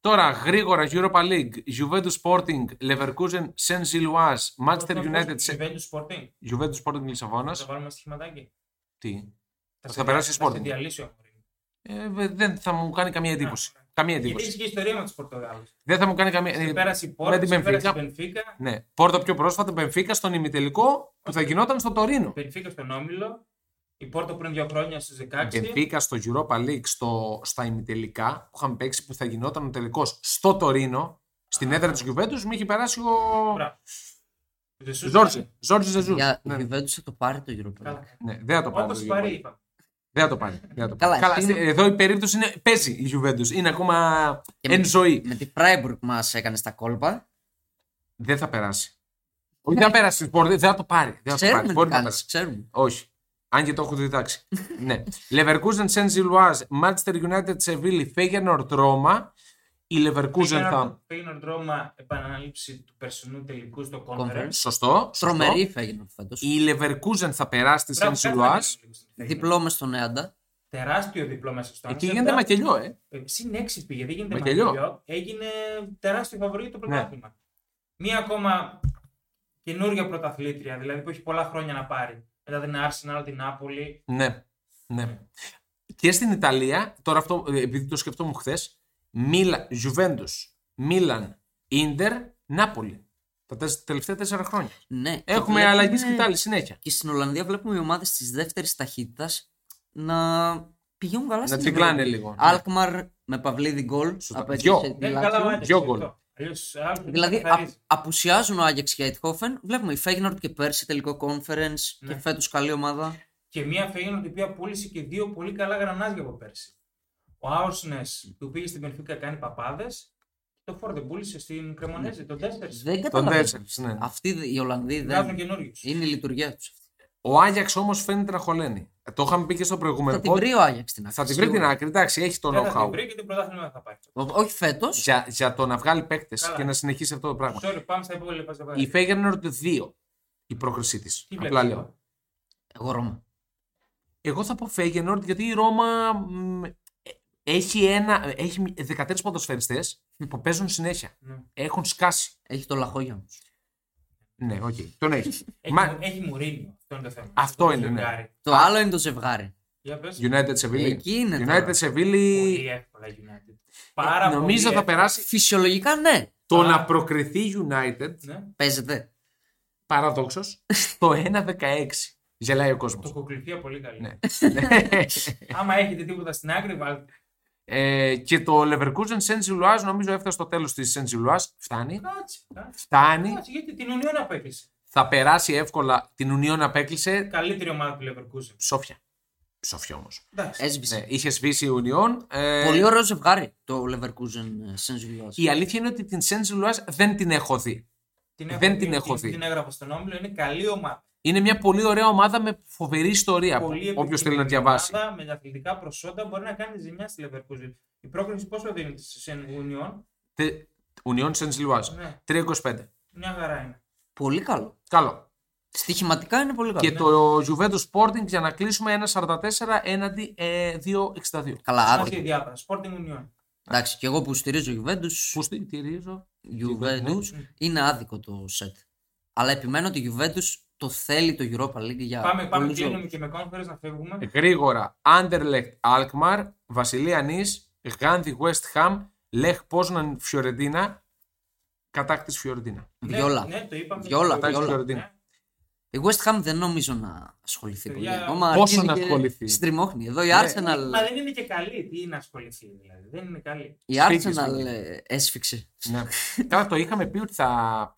Τώρα γρήγορα Europa League, Juventus Sporting, Leverkusen, Saint Gilloise, Manchester United, Se- Juventus Sporting. Juventus Sporting Λισαβόνας. Θα βάλουμε στοιχηματάκι. Τι; Θα, Θα περάσει η θα σε Sporting. διαλύσει ο Αμορίνο. Ε, βε- δεν θα μου κάνει καμία εντύπωση. Ναι. Καμία Γιατί εντύπωση. έχει και ιστορία με τους Πορτογάλους. Δεν θα μου κάνει καμία. ε, Πέρασε η με Πόρτο, την πέρασε η Benfica. Μπενφίκα. Ναι. Πόρτο πιο πρόσφατα, Μπενφίκα στον ημιτελικό που θα γινόταν στο Τωρίνο. Μπενφίκα στον Όμιλο. Η Πόρτο πριν δύο χρόνια στους 16. Μπενφίκα στο Europa League, στο, στα ημιτελικά που είχαμε παίξει που θα γινόταν ο τελικός στο Τωρίνο, στην έδρα της Juventus, με είχε περάσει ο. Μπράβο. Ζεσούς Ζόρζι. Ζόρζι Ζεζούς. Για Ναι, η ναι. Juventus θα το πάρει το Europa League. Καλά. Ναι, δεν θα το πάρει. Όπως το πάρει, Europa League. είπα. Δεν θα το πάρει. Δεν θα το πάρει. Καλά, Καλά, είναι- στη- εδώ η περίπτωση είναι. Παίζει η Juventus. Είναι ακόμα Και εν με- ζωή. Με τη Freiburg μας έκανε στα κόλπα. Δεν θα περάσει. Όχι, δεν θα περάσει. Μπορεί- Δεν θα το πάρει. Δεν θα το πάρει. Ξέρουμε Μπορεί τι να κάνεις, περάσει. ξέρουμε. Όχι. Αν και το έχω διδάξει. ναι. Leverkusen, Saint Gilloise, Manchester United, Seville, Feyenoord, Roma. Η Leverkusen θα. Feyenoord Ρώμα, επαναλήψη του περσινού τελικού στο Conference. Conference. Σωστό. σωστό. Τρομερή Feyenoord φέτος. Η Leverkusen θα περάσει τη Μπράβο, Saint κάτσε να Gilloise. δεις λίγο στην Feyenoord. Διπλό μες στον Νέαντα. Τεράστιο διπλό μέσα στο Εκεί Άμστερνταμ. γίνεται μακελιό, ε. Ε, Συν 6 πήγε, δεν γίνεται Μακελιό. μακελιό. Έγινε τεράστιο φαβορή το πρωτάθλημα. Μία ακόμα καινούργια πρωταθλήτρια, δηλαδή που έχει πολλά χρόνια να πάρει. Μετά την Arsenal, την Napoli. Ναι, ναι. Και στην Ιταλία, τώρα αυτό, ε, επειδή το σκεφτόμουν χθες, Μίλα, Juventus, Μίλαν, Ίντερ, Νάπολη. Τα τεσ- τελευταία τέσσερα χρόνια. Ναι. και Έχουμε βλέπουμε- αλλαγή σκητάλη συνέχεια. Και στην Ολλανδία βλέπουμε οι ομάδες της δεύτερης ταχύτητας να πηγαίνουν καλά στην τσιγκλάνε Ευρώπη. λίγο, ναι. Αλκμαρ με Παυλίδη γκολ. Σωστά. απέτυχε Δυο. τη Δεν είναι Λάτσιο. καλά ο Άγιαξ. Δυο γι' γκολ. αυτό. Αλλιώς, άλλος δεν Δηλαδή καθαρίζει. α, απουσιάζουν ο Άγιαξ και η Αιτχόφεν. Βλέπουμε η Φέγνορτ και πέρσι τελικό conference Ναι. και φέτος καλή ομάδα. Και μία Φέγγινο η οποία πούλησε και δύο πολύ καλά γρανάζια από πέρσι. Ο Άουσνε που πήγε στην Πενφύκα κάνει παπάδες. Το Φόρ δεν πούλησε στην Κρεμονέζη, τον 4. Δεν Τον καταλαβαίνω. τέσσερις, ναι. Αυτοί οι Ολλανδοί Βγάζουν δεν. καινούριους. Είναι η λειτουργία τους. Ο Άγιαξ όμως φαίνεται να χωλαίνει. Ε, Το είχαμε πει και στο προηγούμενο. Θα την pod. βρει ο Άγιαξ την άκρη. Θα τη βρει την σίγουρα. άκρη. Εντάξει, έχει το Δεν θα την know-how. βρει και την πρωτάθλημα θα πάει. Ο- Όχι φέτος. Για, για το να βγάλει παίκτες Καλά. και να συνεχίσει αυτό το πράγμα. Sorry, πάμε στα υπόλοιπα ζευγάρια. Η Φέγενορντ 2 η πρόκρισή της. Τι Απλά βλέπεις, λέω. Εγώ Ρώμα. Εγώ θα πω Φέγενορντ γιατί η Ρώμα μ, ε, έχει, ένα, έχει 13 ποδοσφαιριστές που παίζουν συνέχεια. Ναι. Έχουν σκάσει. Έχει το λαχόγια μου. Ναι, οκ. Τον έχεις. Έχει, Μα- έχει Μουρίνιο. Αυτό είναι το θέμα. Αυτό Το είναι, ναι. ζευγάρι. Το άλλο είναι το ζευγάρι. Για πες. United Sevilla. Εκεί είναι United τώρα. Sevilla. Πολύ εύκολα United. Πάρα Νομίζω πολύ θα εύκολα. περάσει Φυσιολογικά ναι. το Α. να προκριθεί United Ναι. Παίζεται. παραδόξως το 1-16. Γελάει ο Το κόσμο. κοκληθία πολύ καλή. Ναι. Άμα έχετε τίποτα στην άκρη, βάλτε. Ε, και το Leverkusen Saint Gilloise νομίζω έφτασε στο τέλος της Saint Gilloise. Φτάνει; Κάτσε. κάτσε, Φτάνει. κάτσε, Γιατί την Union απέκλεισε. Θα περάσει εύκολα. Την Union απέκλεισε. Καλύτερη ομάδα του Leverkusen. Σόφια. Σόφια όμως. Εντάξει. Έσβησε. Ναι, είχες σβήσει η Union. Ε, Πολύ ωραίο ζευγάρι το Leverkusen Saint Η αλήθεια είναι ότι την Saint Gilloise δεν την έχω δει. Την δεν την δει, έχω δει. Την έγραφα στον Όμιλο. Είναι καλή ομάδα. Είναι μια πολύ ωραία ομάδα με φοβερή ιστορία. Πολύ Όποιος θέλει να επικίνδυνη διαβάσει. ομάδα Με αθλητικά προσόντα μπορεί να κάνει ζημιά στη Leverkusen. Η πρόκληση πόσο δίνεται σε Union. Τε- Union Saint Gilloise. Ναι, 3-25. μια χαρά είναι. Πολύ καλό. Καλό. Στοιχηματικά είναι πολύ καλό. Και το Juventus Sporting για να κλείσουμε 1-44 έναντι ε, 2-62. Καλά, Σημασία άδικο. διάπραση. Sporting Union. Εντάξει, και εγώ που στηρίζω Juventus, Πού στηρίζω. Juventus είναι άδικο το σετ. Αλλά επιμένω ότι η Juventus το θέλει το Europa League για Πάμε, πάμε πολλούς κλείνουμε λόγους. και με conference να φεύγουμε. Γρήγορα. Anderlecht Alkmaar, Βασιλεία Νης, Γάνδη West Ham, Λεχ Πόσναν Φιωρεντίνα. Κατάκτηση Φιωρεντίνα. Βιόλα. Ναι, ναι, το είπαμε. Βιόλα, Το είπαμε. βιόλα. Φιωρεντίνα. Ναι. Η West Ham δεν νομίζω να ασχοληθεί Παιδιά, πολύ. Ακόμα πόσο αρχίζει να και ασχοληθεί; Στριμώχνει. Εδώ η Ναι. Arsenal, Μα δεν είναι και καλή. Τι είναι να ασχοληθεί δηλαδή. Δεν είναι καλή. η Σπίτι, Arsenal σπίτι. ε, έσφιξε. Ναι. Καλά, το είχαμε πει ότι θα.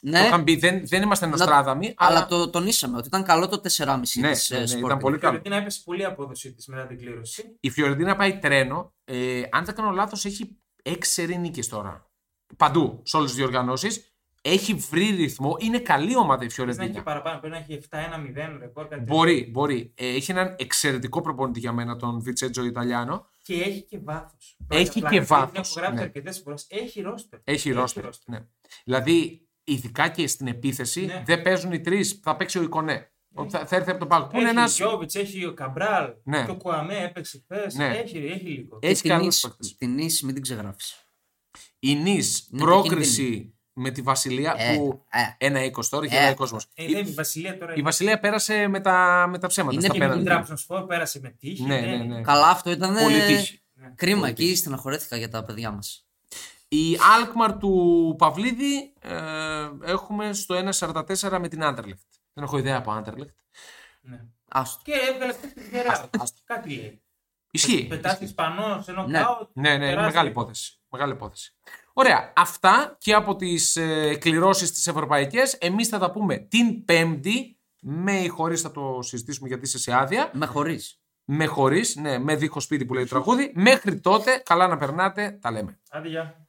Ναι. Το είχαμε πει, δεν, δεν είμαστε νοστράδαμοι, Αλλά αλλά. το τονίσαμε ότι ήταν καλό το 4,5 Ναι, της, ναι, ε, ναι, Sporting. ήταν πολύ Η καλό. Φιωρεντίνα έπεσε πολύ η απόδοσή της μετά την κλήρωση. Η Φιωρεντίνα πάει τρένο. Ε, αν δεν κάνω λάθος, έχει 6 σερή νίκες τώρα. Παντού, σε όλες τις διοργανώσεις. Έχει βρει ρυθμό. Είναι καλή ομάδα η Πρέπει να έχει και Φιωρεντίνα. παραπάνω. Πρέπει να έχει 7-1-0 ρεκόρ. κάτι Μπορεί, μπορεί. Ε, έχει έναν εξαιρετικό προπονητή για μένα, τον Βιτσέτζο Ιταλιάνο. τέτοιο. Και έχει και βάθος. Έχει και βάθος, Έχω γράψει ναι. αρκετές φορέ. Έχει ρόστερ. Έχει ρόστερ. Ναι. Δηλαδή, ειδικά και στην επίθεση, Ναι. δεν παίζουν οι τρεις. Θα παίξει ο Ικονέ. Ότι Θα, θα έρθει από τον πάγκο. Που είναι Έχει ένα. ο Γιώβιτς, έχει ο Καμπράλ. Ναι. Και ο Κουαμέ έπαιξε χθες. Ναι. Έχει, έχει λίγο. Έχει την καλούς Nice- παίκτες. Την Nice μην την ξεγράφεις. Η Νη Είναι πρόκριση με τη Βασιλεία Ε, που. ε. Ένα 20 τώρα, Ε. γελάει ο κόσμο. Ε, δεν, η Βασιλεία τώρα Η Βασιλεία πέρασε με τα, με τα ψέματα. Είναι στα και πέναλτι. την Τραψονσπορ πέρασε με τύχη. Ναι, ναι, ναι. Καλά, αυτό ήταν ε, Πολύ τύχη. Ναι. κρίμα. Πολύ Εκεί στεναχωρέθηκα για τα παιδιά μας. Η Alkmaar του Παυλίδη ε, έχουμε στο 1.44 με την Anderlecht. Δεν έχω ιδέα από Anderlecht. ναι. Άστο. Και έβγαλε χθε την Φιερά. Κάτι λέει. Ισχύει. Πετάς Ισπανό σε Ναι. νοκάουτ. Ναι, ναι, είναι τεράστιο. μεγάλη υπόθεση. Μεγάλη υπόθεση. Ωραία. Αυτά και από τις ε, κληρώσεις τις ευρωπαϊκές. Εμείς θα τα πούμε την Πέμπτη. Με ή χωρίς θα το συζητήσουμε γιατί είσαι σε άδεια. Με χωρίς. Με χωρίς, ναι, με δίχως σπίτι που λέει το τραγούδι. Μέχρι τότε, καλά να περνάτε, τα λέμε. Άντε, γεια.